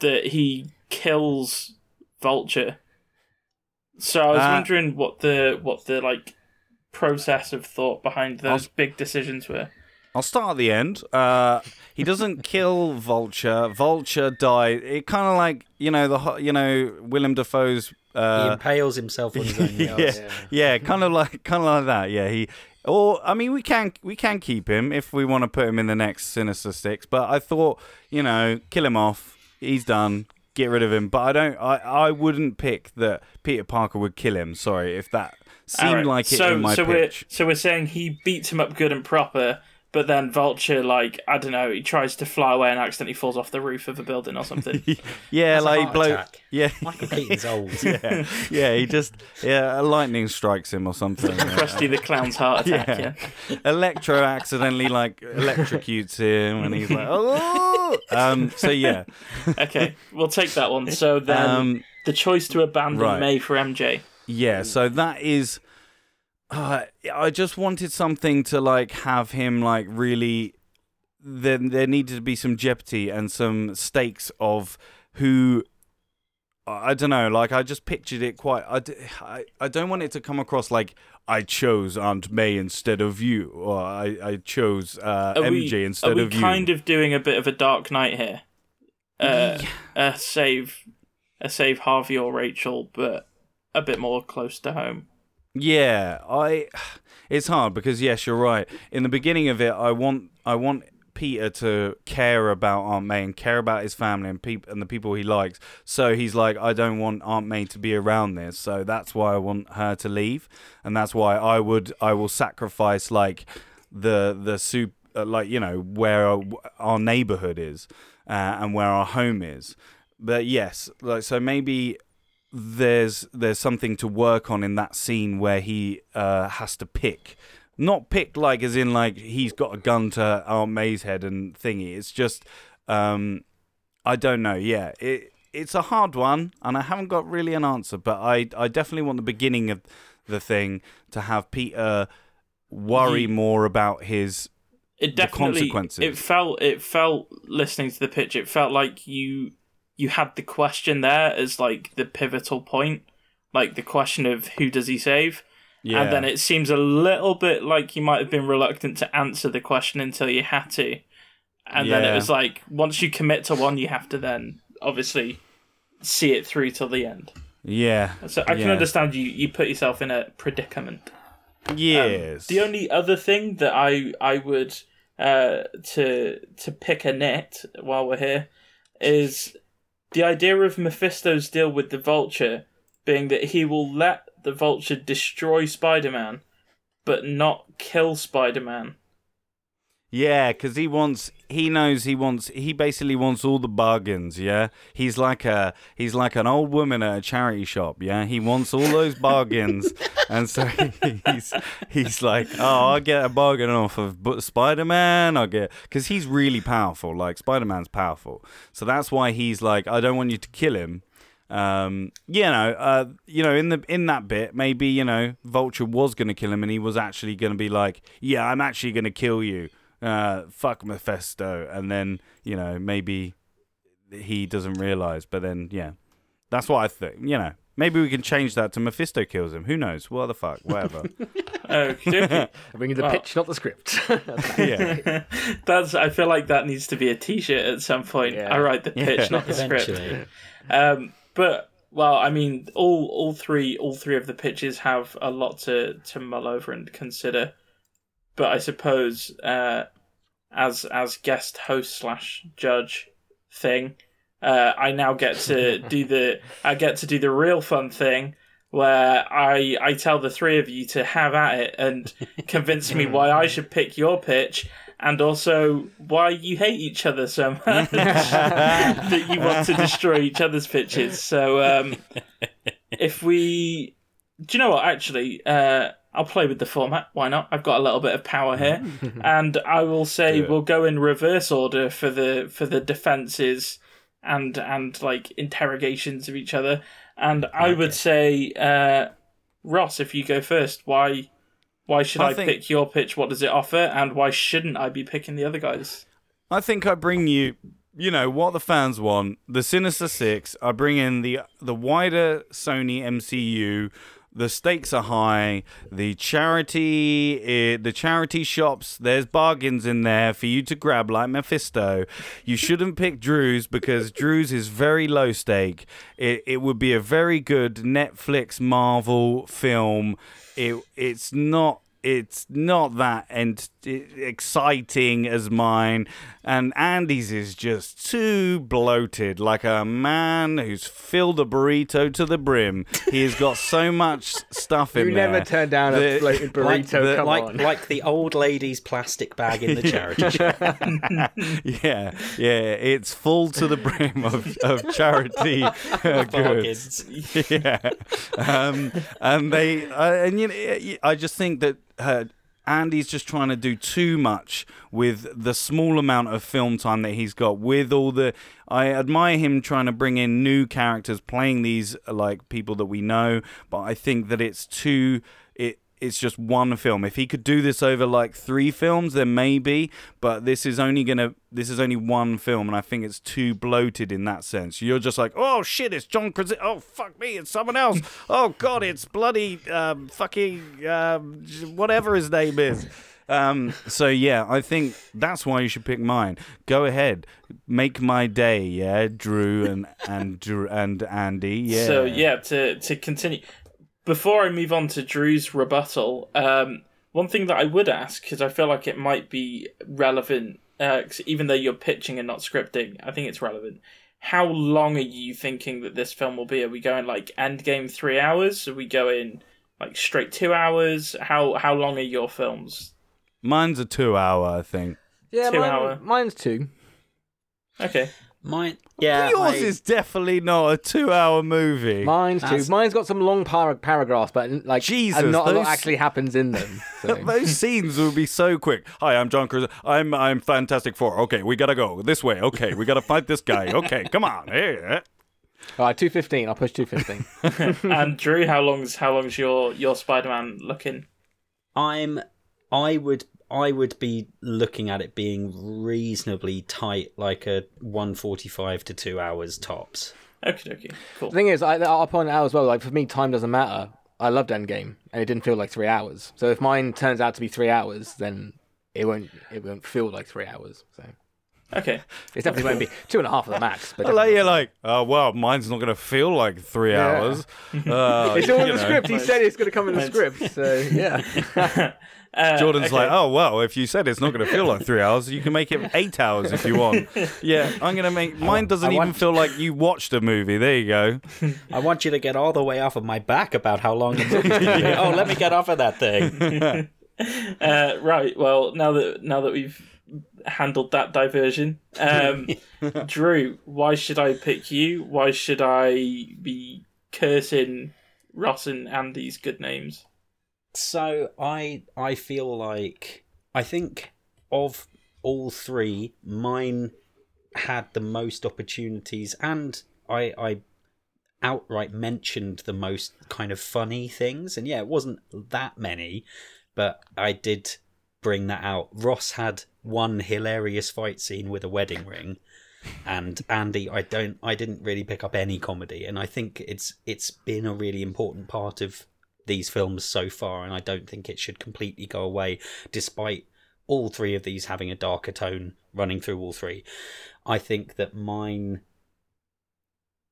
that he kills Vulture. So I was Uh, wondering what the what the like process of thought behind those big decisions were. I'll start at the end. Uh, he doesn't kill Vulture. Vulture died. It kind of like you know the ho- you know Willem Dafoe's. he Uh, impales himself on his own yeah, nails. yeah, kind of like kind of like that. Yeah, he. Or I mean, we can we can keep him if we want to put him in the next Sinister Six. But I thought, you know, kill him off. He's done. Get rid of him. But I don't. I I wouldn't pick that Peter Parker would kill him. Sorry, if that seemed Alright, like it so, in my so pitch. We're, so we're saying he beats him up good and proper, but then Vulture, like, I don't know, he tries to fly away and accidentally falls off the roof of a building or something. Yeah, That's like heart blow. attack. Yeah, Michael Keaton's old. yeah, yeah. He just yeah, a lightning strikes him or something. Krusty the Clown's heart attack, yeah. yeah. Electro accidentally like electrocutes him, and he's like, oh. Um. So yeah. Okay, we'll take that one. So then Um. the choice to abandon right. May for MJ. Yeah. So that is. Uh, I just wanted something to like have him like really. Then there needed to be some jeopardy and some stakes of who. I don't know. Like I just pictured it quite. I, I, I don't want it to come across like I chose Aunt May instead of you, or I, I chose uh, Are MJ we, instead are we of you. kind of doing a bit of a Dark Knight here? Uh, a save, a save Harvey or Rachel, but a bit more close to home. Yeah, I. It's hard because yes, you're right. In the beginning of it, I want I want Peter to care about Aunt May and care about his family and peop- and the people he likes. So he's like, I don't want Aunt May to be around this. So that's why I want her to leave, and that's why I would I will sacrifice like the the soup uh, like you know where our, our neighborhood is uh, and where our home is. But yes, like so maybe there's there's something to work on in that scene where he uh, has to pick not pick like as in like he's got a gun to Aunt May's head and thingy. It's just, um, I don't know. Yeah, it it's a hard one, and I haven't got really an answer. But I I definitely want the beginning of the thing to have Peter worry You- more about his it definitely consequences. it felt it felt listening to the pitch it felt like you you had the question there as like the pivotal point like the question of who does he save yeah. and then it seems a little bit like you might have been reluctant to answer the question until you had to and then it was like once you commit to one you have to then obviously see it through till the end yeah. so i can Yeah. understand you you put yourself in a predicament Yes. Um, the only other thing that I I would uh to to pick a net while we're here is the idea of Mephisto's deal with the Vulture being that he will let the Vulture destroy Spider-Man, but not kill Spider-Man. Yeah, because he wants, he knows he wants, he basically wants all the bargains. Yeah, he's like a, he's like an old woman at a charity shop. Yeah, he wants all those bargains, and so he's, he's like, oh, I get a bargain off of Spider Man. I get, because he's really powerful. Like Spider Man's powerful, so that's why he's like, I don't want you to kill him. Um, you know, uh, you know, in the in that bit, maybe you know, Vulture was gonna kill him, and he was actually gonna be like, yeah, I'm actually gonna kill you uh, fuck Mephisto, and then you know maybe he doesn't realize, but then yeah, that's what I think. You know, maybe we can change that to Mephisto kills him. Who knows? What the fuck? Whatever. Okay, I bring the Well- pitch, not the script. yeah, that's. I feel like that needs to be a T-shirt at some point. Yeah. I write the pitch, Yeah. not the script. Um, but well, I mean, all all three all three of the pitches have a lot to to mull over and consider. But I suppose uh, as as guest host slash judge thing, uh, I now get to do the I get to do the real fun thing where I I tell the three of you to have at it and convince me why I should pick your pitch. And also, why you hate each other so much that you want to destroy each other's pitches. So, um, if we, do you know what? Actually, uh, I'll play with the format. Why not? I've got a little bit of power here, and I will say we'll go in reverse order for the for the defenses and and like interrogations of each other. And I would say, uh, Ross, if you go first, why why should I I, think- pick your pitch? What does it offer? And why shouldn't I be picking the other guys? I think I bring you, you know, what the fans want. The Sinister Six. I bring in the the wider Sony MCU. The stakes are high. The charity, eh, the charity shops. There's bargains in there for you to grab, like Mephisto. You shouldn't pick Drew's because Drew's is very low stake. It it would be a very good Netflix Marvel film. It it's not it's not that and exciting as mine and andy's is just too bloated like a man who's filled a burrito to the brim he has got so much stuff in you there never turn down a bloated floated Like, burrito. the- come like, on. like the old lady's plastic bag in the charity shop. yeah yeah it's full to the brim of, of charity uh, goods yeah. Um, and they, uh, and you know, I just think that uh, Andy's just trying to do too much with the small amount of film time that he's got. With all the, I admire him trying to bring in new characters, playing these like people that we know, but I think that it's too. It it's just one film. If he could do this over like three films, then maybe. But this is only gonna. This is only one film, and I think it's too bloated in that sense. You're just like, oh shit, it's John Krasinski. Oh fuck me, it's someone else. oh god, it's bloody um, fucking um, whatever his name is. Um, so yeah, I think that's why you should pick mine. Go ahead, make my day. Yeah, Drew and and Drew and Andy. Yeah. So yeah, to to continue before I move on to Drew's rebuttal, um, one thing that I would ask because I feel like it might be relevant, uh, 'cause even though you're pitching and not scripting, I think it's relevant. How long are you thinking that this film will be? Are we going like Endgame three hours? Are we going like straight two hours? How how long are your films? Mine's a two-hour, I think. yeah, two mine- hour. mine's two. Okay, Mine, yeah, Yours I- is definitely not a two-hour movie. Mine's That's- too. Mine's got some long par- paragraphs, but like Jesus, and not a those- lot actually happens in them. So. Those scenes will be so quick. Hi, I'm John Cruz. I'm I'm Fantastic Four. Okay, we gotta go this way. Okay, we gotta fight this guy. Okay, come on. Hey. All right, two fifteen. I'll push two fifteen. and Drew, how long's how long's your your Spider-Man looking? I'm I would I would be looking at it being reasonably tight, like a one forty five to two hours tops. Okay, okay, cool. the thing is, I, I'll point out as well. Like for me, time doesn't matter. I loved Endgame, and it didn't feel like three hours. So if mine turns out to be three hours, then it won't. It won't feel like three hours. So Okay, it definitely won't be two and a half at the max. But I like definitely you're like, oh well, mine's not gonna feel like three Yeah. hours. Uh, It's all in the know. script. He said it's going to come in the script. So yeah. uh, Jordan's okay. like, oh well, if you said it's not going to feel like three hours, you can make it eight hours if you want. Yeah, I'm gonna make mine. Doesn't I even feel like you watched a movie. There you go. I want you to get all the way off of my back about how long the movie's gonna. Oh, let me get off of that thing. Uh, right. Well, now that now that we've handled that diversion, um, Drew, why should I pick you? Why should I be cursing Ross and Andy's good names? So I I feel like I think of all three, mine had the most opportunities, and I I outright mentioned the most kind of funny things. And yeah, it wasn't that many, but I did bring that out. Ross had one hilarious fight scene with a wedding ring. And Andy, I don't, I didn't really pick up any comedy, and I think it's it's been a really important part of these films so far, and I don't think it should completely go away, despite all three of these having a darker tone running through all three. I think that mine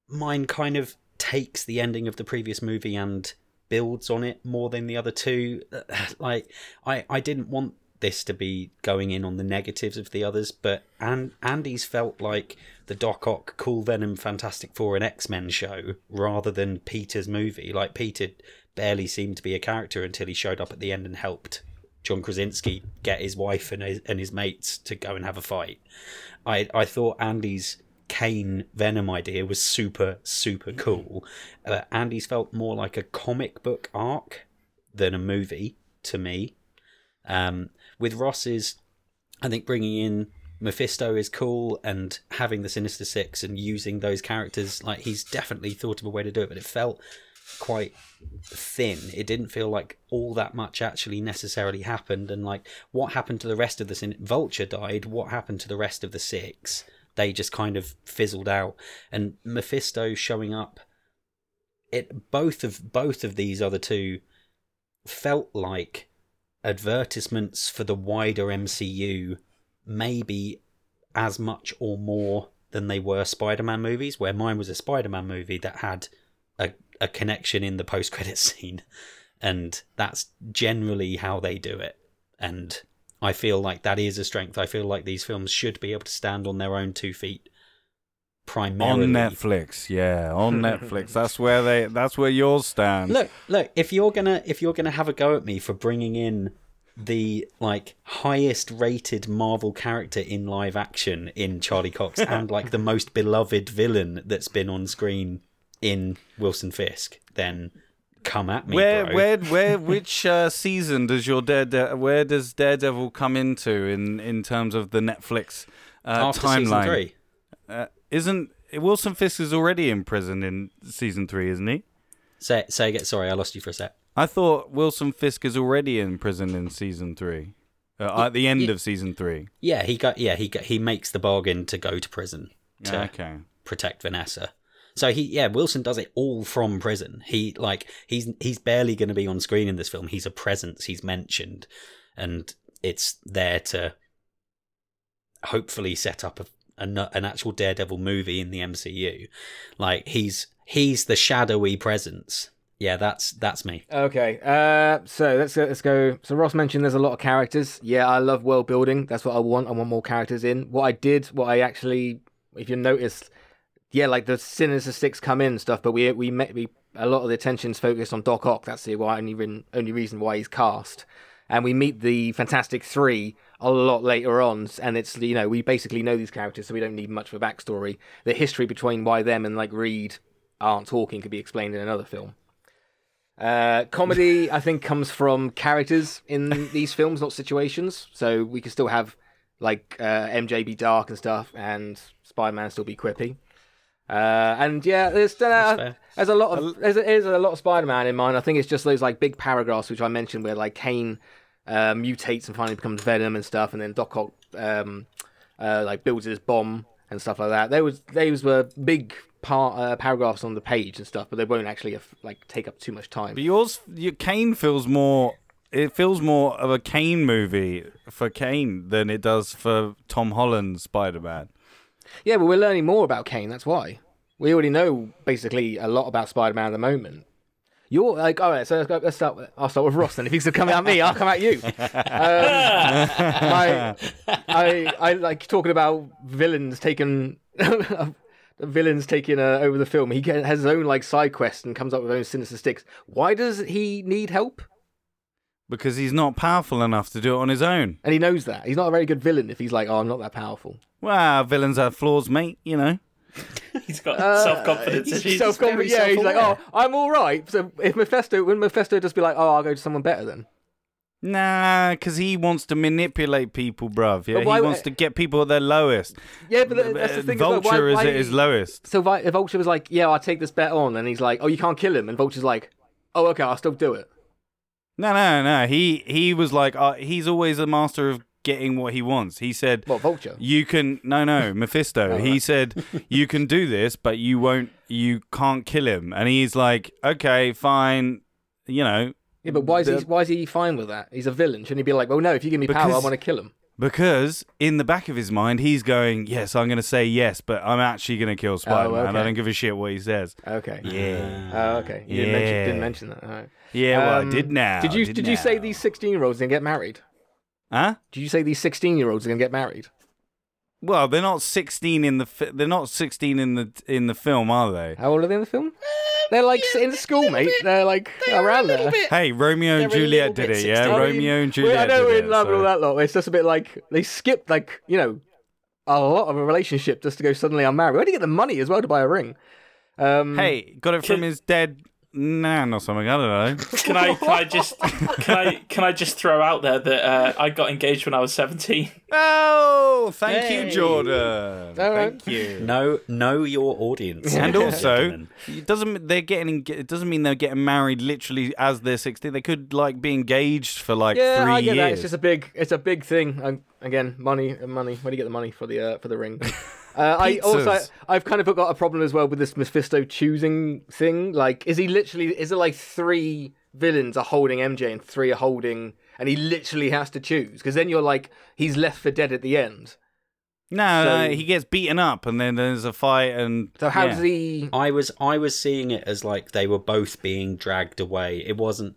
mine kind of takes the ending of the previous movie and builds on it more than the other two. Like I, I didn't want this to be going in on the negatives of the others, but and Andy's felt like the Doc Ock, Cool Venom, Fantastic Four, and X Men show rather than Peter's movie. Like Peter barely seemed to be a character until he showed up at the end and helped John Krasinski get his wife and his, and his mates to go and have a fight. I I thought Andy's Kane Venom idea was super super cool. Uh, Andy's felt more like a comic book arc than a movie to me. Um, with Ross's, I think bringing in Mephisto is cool, and having the Sinister Six and using those characters, like he's definitely thought of a way to do it, but it felt quite thin. It didn't feel like all that much actually necessarily happened, and like what happened to the rest of the Sin- Vulture died. What happened to the rest of the six? They just kind of fizzled out, and Mephisto showing up. It both of both of these other two felt like advertisements for the wider MCU, maybe as much or more than they were Spider-Man movies. Where mine was a Spider-Man movie that had a a connection in the post-credit scene, and that's generally how they do it. And I feel like that is a strength. I feel like these films should be able to stand on their own two feet. Primarily On Netflix, yeah, on Netflix. That's where they. That's where yours stands. Look, look. If you're gonna if you're gonna have a go at me for bringing in the like highest rated Marvel character in live action in Charlie Cox and like the most beloved villain that's been on screen in Wilson Fisk, then come at me, Where, bro. where, where, which uh, season does your Darede- Where does Daredevil come into in in terms of the Netflix uh, After timeline? season three. Uh, isn't Wilson Fisk is already in prison in season three, isn't he? Say say again. Sorry, I lost you for a sec. I thought Wilson Fisk is already in prison in season three, uh, at the end of season three. Yeah, he got yeah he got, he makes the bargain to go to prison to Okay. protect Vanessa. So he yeah Wilson does it all from prison. He like he's he's barely going to be on screen in this film. He's a presence. He's mentioned, and it's there to hopefully set up a, an, an actual Daredevil movie in the MCU. Like he's he's the shadowy presence. Yeah, that's that's me. Okay, uh, so let's go, let's go. So Ross mentioned there's a lot of characters. Yeah, I love world building. That's what I want. I want more characters in. What I did, what I actually, if you noticed, yeah, like the Sinister Six come in and stuff, but we we met we a lot of the attention's focused on Doc Ock. That's the only reason only reason why he's cast. and we meet the Fantastic Three a lot later on, and it's you know we basically know these characters, so we don't need much of a backstory. The history between why them and like Reed aren't talking could be explained in another film. Uh, comedy, I think, comes from characters in these films, not situations. So we can still have like uh, MJ be dark and stuff, and Spider Man still be quippy. Uh, and yeah, there's uh, there's a lot of there's, there's a lot of Spider Man in mine. I think it's just those like big paragraphs which I mentioned where like Kane uh, mutates and finally becomes Venom and stuff, and then Doc Ock um, uh, like builds his bomb and stuff like that. They was those were big par- uh, paragraphs on the page and stuff, but they won't actually have, like take up too much time. But yours, your Kane feels more. It feels more of a Kane movie for Kane than it does for Tom Holland's Spider Man. Yeah, but we're learning more about Kane. That's why we already know basically a lot about Spider-Man at the moment. You're like, all right. So let's, go, let's start. With, I'll start with Ross. Then if he's coming at me, I'll come at you. Um, I, I, I like talking about villains taking. villains taking uh, over the film. He has his own like side quest and comes up with his own Sinister Six. Why does he need help? Because he's not powerful enough to do it on his own. And he knows that he's not a very good villain if he's like, oh, I'm not that powerful. Well, villains have flaws, mate. You know. He's got uh, self confidence issues. self-confident. very Yeah, he's like, oh. I'm all right. So if Mephisto, when Mephisto just be like, oh, I'll go to someone better then. Nah, because he wants to manipulate people, bruv. Yeah, why- he wants to get people at their lowest. Yeah, but that's the thing. as well. Vulture Why- is why- at his lowest. So if Vulture was like, yeah, I'll take this bet on, and he's like, oh, you can't kill him, and Vulture's like, oh, okay, I'll still do it. No, no, no. He he was like, uh, he's always a master of getting what he wants. He said, What Vulture? You can no no Mephisto. Oh, he said you can do this, but you won't. You can't kill him. And he's like, okay, fine. You know, Yeah, but why is he why is he fine with that? He's a villain. Shouldn't he be like, well, no, if you give me power, I want to kill him. Because in the back of his mind, he's going, yes, I'm going to say yes, but I'm actually going to kill Spider-Man. Oh, okay. I don't give a shit what he says. Okay. Yeah, Oh, okay. You didn't, mention, Yeah. didn't mention that. Right. yeah. Well, Um, I did now. Did you did, you say these sixteen year olds are gonna get married? Huh? Did you say these sixteen year olds are gonna get married? Well, they're not 16 in the fi- they're not 16 in the in the film, are they? How old are they in the film? They're like in school, mate. They're like around there. Hey, Romeo and Juliet did it, yeah. 16. I mean, Romeo and well, Juliet. I know did we're it, in love and all that lot. It's just a bit like they skipped like you know a lot of a relationship just to go suddenly unmarried. Where did he get the money as well to buy a ring? Um, Hey, got it from his dead nan or something. I don't know. Can I can I just can I can I just throw out there that uh, I got engaged when I was seventeen. Oh, thank you, Jordan. All right. Thank you. Know know your audience. And also, it doesn't they're getting it doesn't mean they're getting married literally as they're 16. They could like be engaged for like yeah, three I get years. that. It's just a big, it's a big thing. Um, again, money, uh, money. Where do you get the money for the uh, for the ring? Uh, I also I've kind of got a problem as well with this Mephisto choosing thing. Like, is he literally? Is it like three villains are holding MJ and three are holding, and he literally has to choose? Because then you're like, he's left for dead at the end. no, So- no, he gets beaten up and then there's a fight and So how yeah. does he? I was I was seeing it as like they were both being dragged away. It wasn't.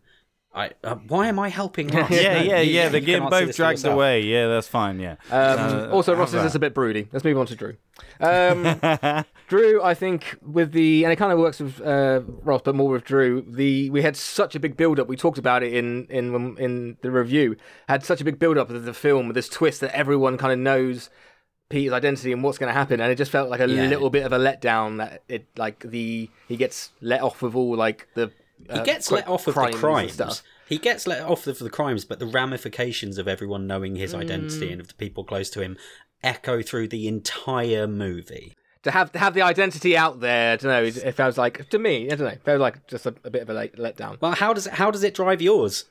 I uh, why am I helping? Ross? Yeah, No, yeah, you- yeah. you They're getting both this for dragged away. Yeah, that's fine. Yeah. Um, Uh, also, Ross is just a bit broody. Let's move on to Drew. Um, Drew, I think with the and it kind of works with uh, Ross, but more with Drew. The we had such a big build up. We talked about it in in in the review. Had such a big build up of the film with this twist that everyone kind of knows Peter's identity and what's going to happen, and it just felt like a Yeah. little bit of a letdown that it like the he gets let off with all like the He uh, gets cri- let off of crimes the and crimes. stuff. He gets let off of the crimes, but the ramifications of everyone knowing his Mm. identity and of the people close to him echo through the entire movie. to have to have the identity out there. I don't know. It, it feels like to me. I don't know. It felt like just a, a bit of a like, letdown. Well, how does it, how does it drive yours?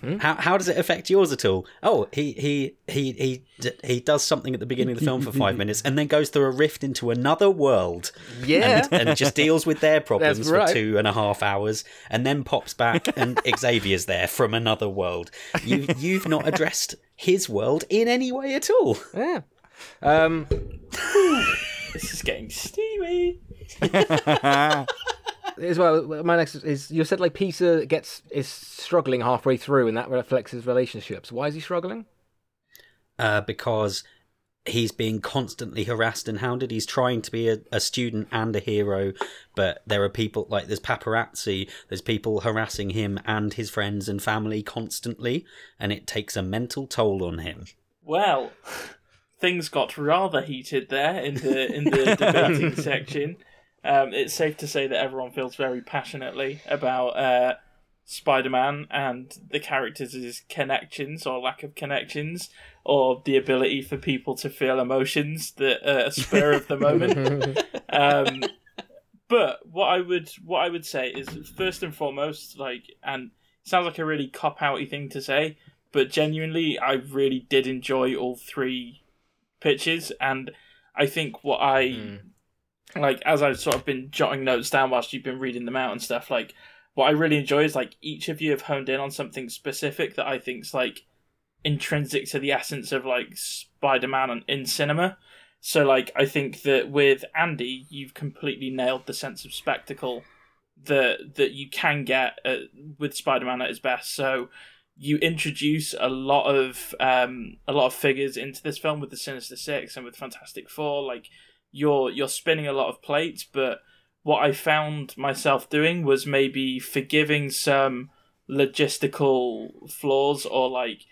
Hmm? How how does it affect yours at all? Oh, he he he he d- he does something at the beginning of the film for five minutes, and then goes through a rift into another world, Yeah. and, and just deals with their problems for two and a half hours, and then pops back, and Xavier's there from another world. You you've not addressed his world in any way at all. Yeah. Um, This is getting steamy. As well, my next is you said like Peter gets is struggling halfway through, and that reflects his relationships. Why is he struggling? uh, because he's being constantly harassed and hounded. He's trying to be a, a student and a hero, but there are people like there's paparazzi, there's people harassing him and his friends and family constantly, and it takes a mental toll on him. Well, things got rather heated there in the in the debating section. Um, it's safe to say that everyone feels very passionately about uh, Spider-Man and the characters' connections or lack of connections, or the ability for people to feel emotions that are a spur of the moment. um, but what I would what I would say is first and foremost, like, and sounds like a really cop outy thing to say, but genuinely, I really did enjoy all three pitches, and I think what I Mm. Like as I've sort of been jotting notes down whilst you've been reading them out and stuff. Like, what I really enjoy is like each of you have honed in on something specific that I think's like intrinsic to the essence of like Spider-Man in cinema. So like I think that with Andy, you've completely nailed the sense of spectacle that that you can get uh, with Spider-Man at his best. So you introduce a lot of um, a lot of figures into this film with the Sinister Six and with Fantastic Four. Like you're you're spinning a lot of plates, but what I found myself doing was maybe forgiving some logistical flaws or like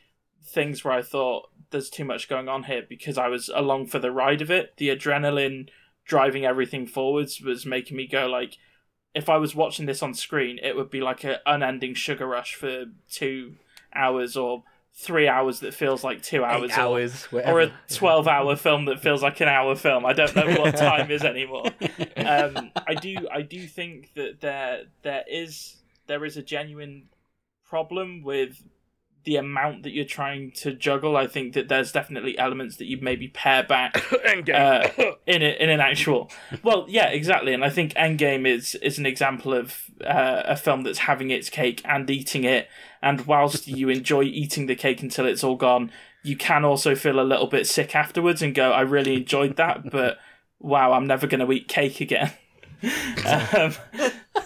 things where I thought there's too much going on here because I was along for the ride of it. The adrenaline driving everything forwards was making me go like if I was watching this on screen, it would be like an unending sugar rush for two hours or three hours that feels like two hours, Eight or- hours, or, whatever. a 12 hour film that feels like an hour film. I don't know what time is anymore. Um, I do I do think that there there is there is a genuine problem with the amount that you're trying to juggle. I think that there's definitely elements that you maybe pare back uh, in a, in an actual. Well, yeah, exactly. And I think Endgame is is an example of uh, a film that's having its cake and eating it. And whilst you enjoy eating the cake until it's all gone, you can also feel a little bit sick afterwards and go, "I really enjoyed that, but wow, I'm never going to eat cake again." um,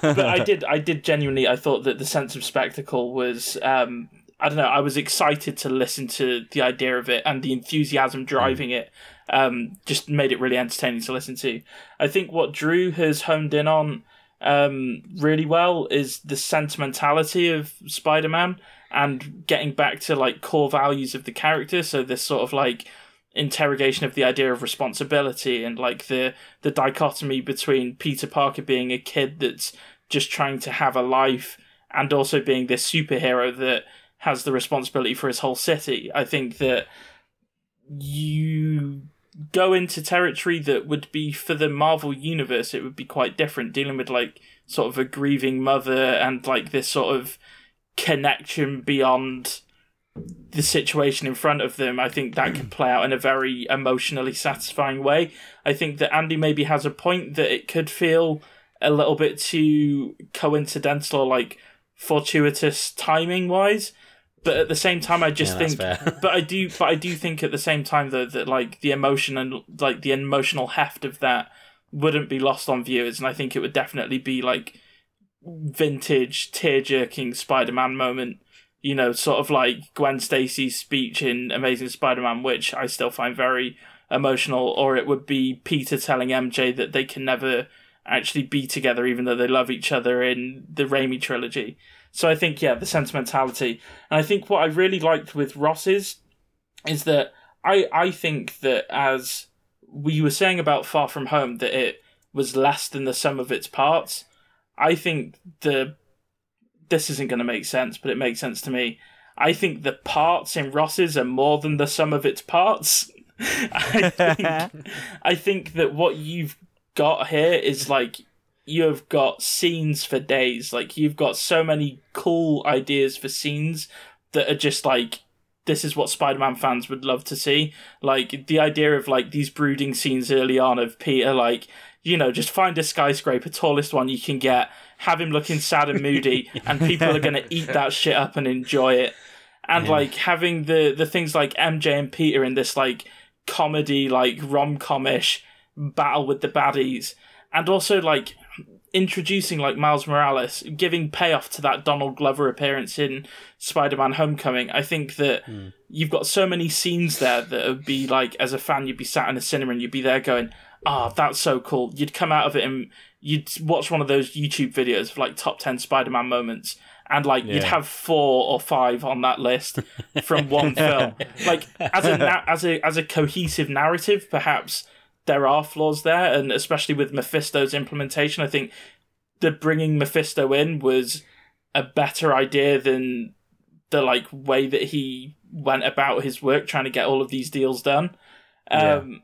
but I did, I did genuinely. I thought that the sense of spectacle was. Um, I don't know. I was excited to listen to the idea of it and the enthusiasm driving it. Um, just made it really entertaining to listen to. I think what Drew has honed in on um, really well is the sentimentality of Spider-Man and getting back to like core values of the character. So this sort of like interrogation of the idea of responsibility and like the the dichotomy between Peter Parker being a kid that's just trying to have a life and also being this superhero that has the responsibility for his whole city. I think that you go into territory that would be for the Marvel universe, it would be quite different, dealing with like sort of a grieving mother and like this sort of connection beyond the situation in front of them. I think that could play out in a very emotionally satisfying way. I think that Andy maybe has a point that it could feel a little bit too coincidental or like fortuitous timing wise. But at the same time, I just Yeah, that's think, fair. but I do, but I do think at the same time though that like the emotion and like the emotional heft of that wouldn't be lost on viewers, and I think it would definitely be like vintage tear jerking Spider Man moment. You know, sort of like Gwen Stacy's speech in Amazing Spider Man, which I still find very emotional, or it would be Peter telling MJ that they can never actually be together, even though they love each other in the Raimi trilogy. So I think, yeah, the sentimentality. And I think what I really liked with Ross's is that I, I think that as we were saying about Far From Home, that it was less than the sum of its parts. I think the this isn't going to make sense, but it makes sense to me. I think the parts in Ross's are more than the sum of its parts. I think, I think that what you've got here is like you've got scenes for days. Like you've got so many cool ideas for scenes that are just like this is what Spider-Man fans would love to see. Like the idea of like these brooding scenes early on of Peter like you know, just find a skyscraper, tallest one you can get, have him looking sad and moody, and people are going to eat that shit up and enjoy it. And like having the the things like MJ and Peter in this like comedy, like rom comish battle with the baddies, and also like introducing like Miles Morales, giving payoff to that Donald Glover appearance in Spider-Man: Homecoming. I think that you've got so many scenes there that would be like, as a fan, you'd be sat in a cinema and you'd be there going, "Ah, that's so cool." You'd come out of it and you'd watch one of those YouTube videos of like top ten Spider-Man moments. And like you'd have four or five on that list from one film. Like as a na- as a as a cohesive narrative, perhaps there are flaws there, and especially with Mephisto's implementation, I think the bringing Mephisto in was a better idea than the like way that he went about his work trying to get all of these deals done. Um,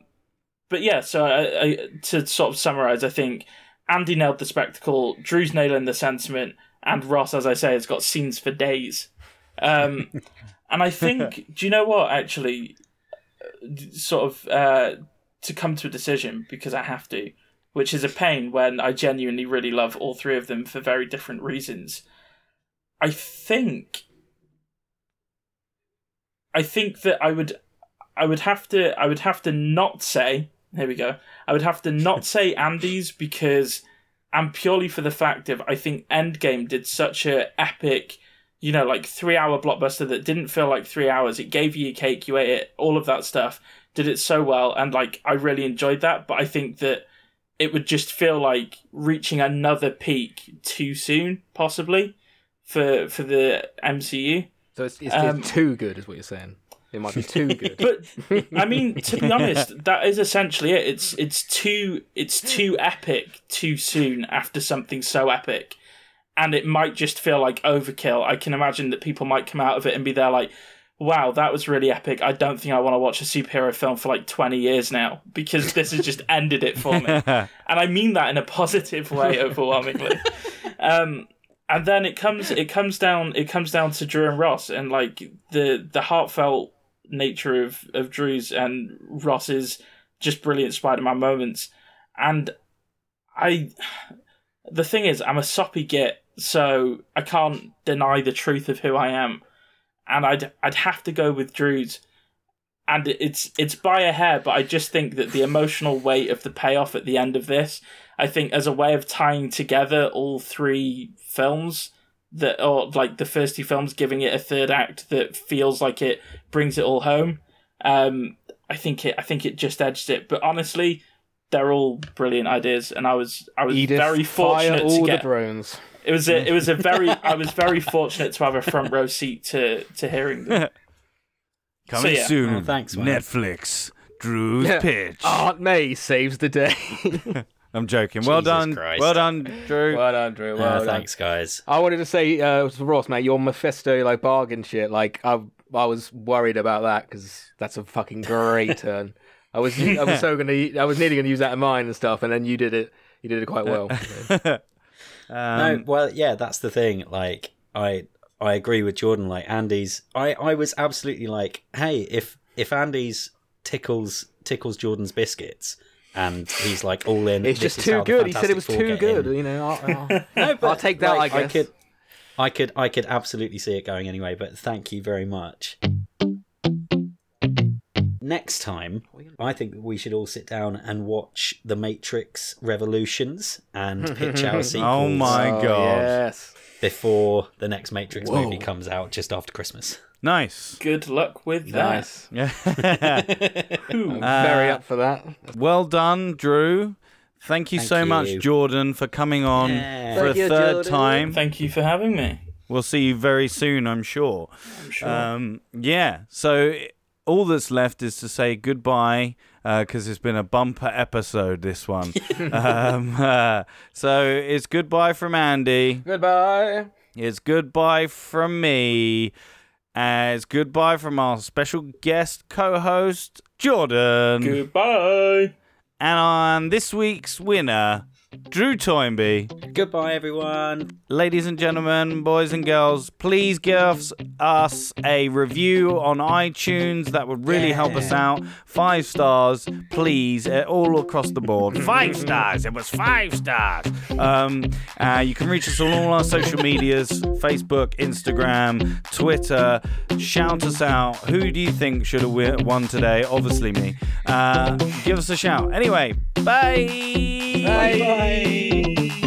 But yeah, so I, I, to sort of summarize, I think Andy nailed the spectacle, Drew's nailing the sentiment, and Ross, as I say, has got scenes for days. Um, and I think, do you know what? Actually, sort of uh, to come to a decision because I have to, which is a pain when I genuinely really love all three of them for very different reasons. I think I think that I would I would have to I would have to not say here we go. I would have to not say Andy's because and purely for the fact of I think Endgame did such a epic you know, like three hour blockbuster that didn't feel like three hours. It gave you your cake, you ate it, all of that stuff. Did it so well, and like I really enjoyed that. But I think that it would just feel like reaching another peak too soon, possibly for for the MCU. So it's, it's, Um, it's too good, is what you're saying. It might be too good. But I mean, to be honest, that is essentially it. It's it's too it's too epic too soon after something so epic, and it might just feel like overkill. I can imagine that people might come out of it and be there like, "Wow, that was really epic." I don't think I want to watch a superhero film for like twenty years now because this has just ended it for me, and I mean that in a positive way overwhelmingly. Um, and then it comes it comes down it comes down to Drew and Ross and like the the heartfelt nature of of Drew's and Ross's just brilliant Spider-Man moments. And I the thing is I'm a soppy git, so I can't deny the truth of who I am. And I'd I'd have to go with Drew's. And it's it's by a hair, but I just think that the emotional weight of the payoff at the end of this, I think as a way of tying together all three films that or like the first two films giving it a third act that feels like it brings it all home. Um, I think it. I think it just edged it. But honestly, they're all brilliant ideas, and I was I was Edith, very fire fortunate all to get. the drones. It was a. It was a very. I was very fortunate to have a front row seat to to hearing them. Coming yeah. soon. Oh, thanks, man. Netflix. Drew's Yeah. pitch. Aunt May saves the day. I'm joking. Well Jesus done. Christ. Well done, Drew. well done, Drew. Uh, Well done. thanks, guys. I wanted to say uh, to Ross, mate, your Mephisto like bargain shit. Like I, I was worried about that because that's a fucking great turn. I was, I was so gonna, I was nearly gonna use that in mine and stuff, and then you did it. You did it quite well. Um, no, well, yeah, that's the thing. Like, I I agree with Jordan. Like, Andy's, I I was absolutely like, hey, if if Andy's tickles tickles Jordan's biscuits. And he's like all in. It's just too good. He said it was too good. in. You know, I'll, I'll, No, but I'll take that. like, I guess. could, I could, I could absolutely see it going anyway. But thank you very much. Next time, I think we should all sit down and watch The Matrix Revolutions and pitch our sequels Oh my Oh, God. Yes. before the next Matrix Whoa. movie comes out just after Christmas. nice. Good luck with that. Nice. Yeah. Ooh. I'm very Uh, up for that. well done, Drew. Thank you Thank so much, you. Jordan, for coming on Yeah. for Thank a you, third Jordan. time. Thank you for having me. We'll see you very soon, I'm sure. I'm sure. Um, yeah. So all that's left is to say goodbye because it's been a bumper episode. This one. um, uh, so it's goodbye from Andy. Goodbye. It's goodbye from me. And it's goodbye from our special guest co-host Jordan. Goodbye. And on this week's winner, Drew Toynbee. Goodbye, everyone. Ladies and gentlemen, boys and girls, please give us, us a review on iTunes. That would really help us out. Five stars, please, uh, all across the board. Five stars. It was five stars. Um, uh, you can reach us on all our social medias Facebook, Instagram, Twitter. Shout us out. Who do you think should have won today? Obviously, me. Uh, give us a shout. Anyway, bye. Bye. Bye.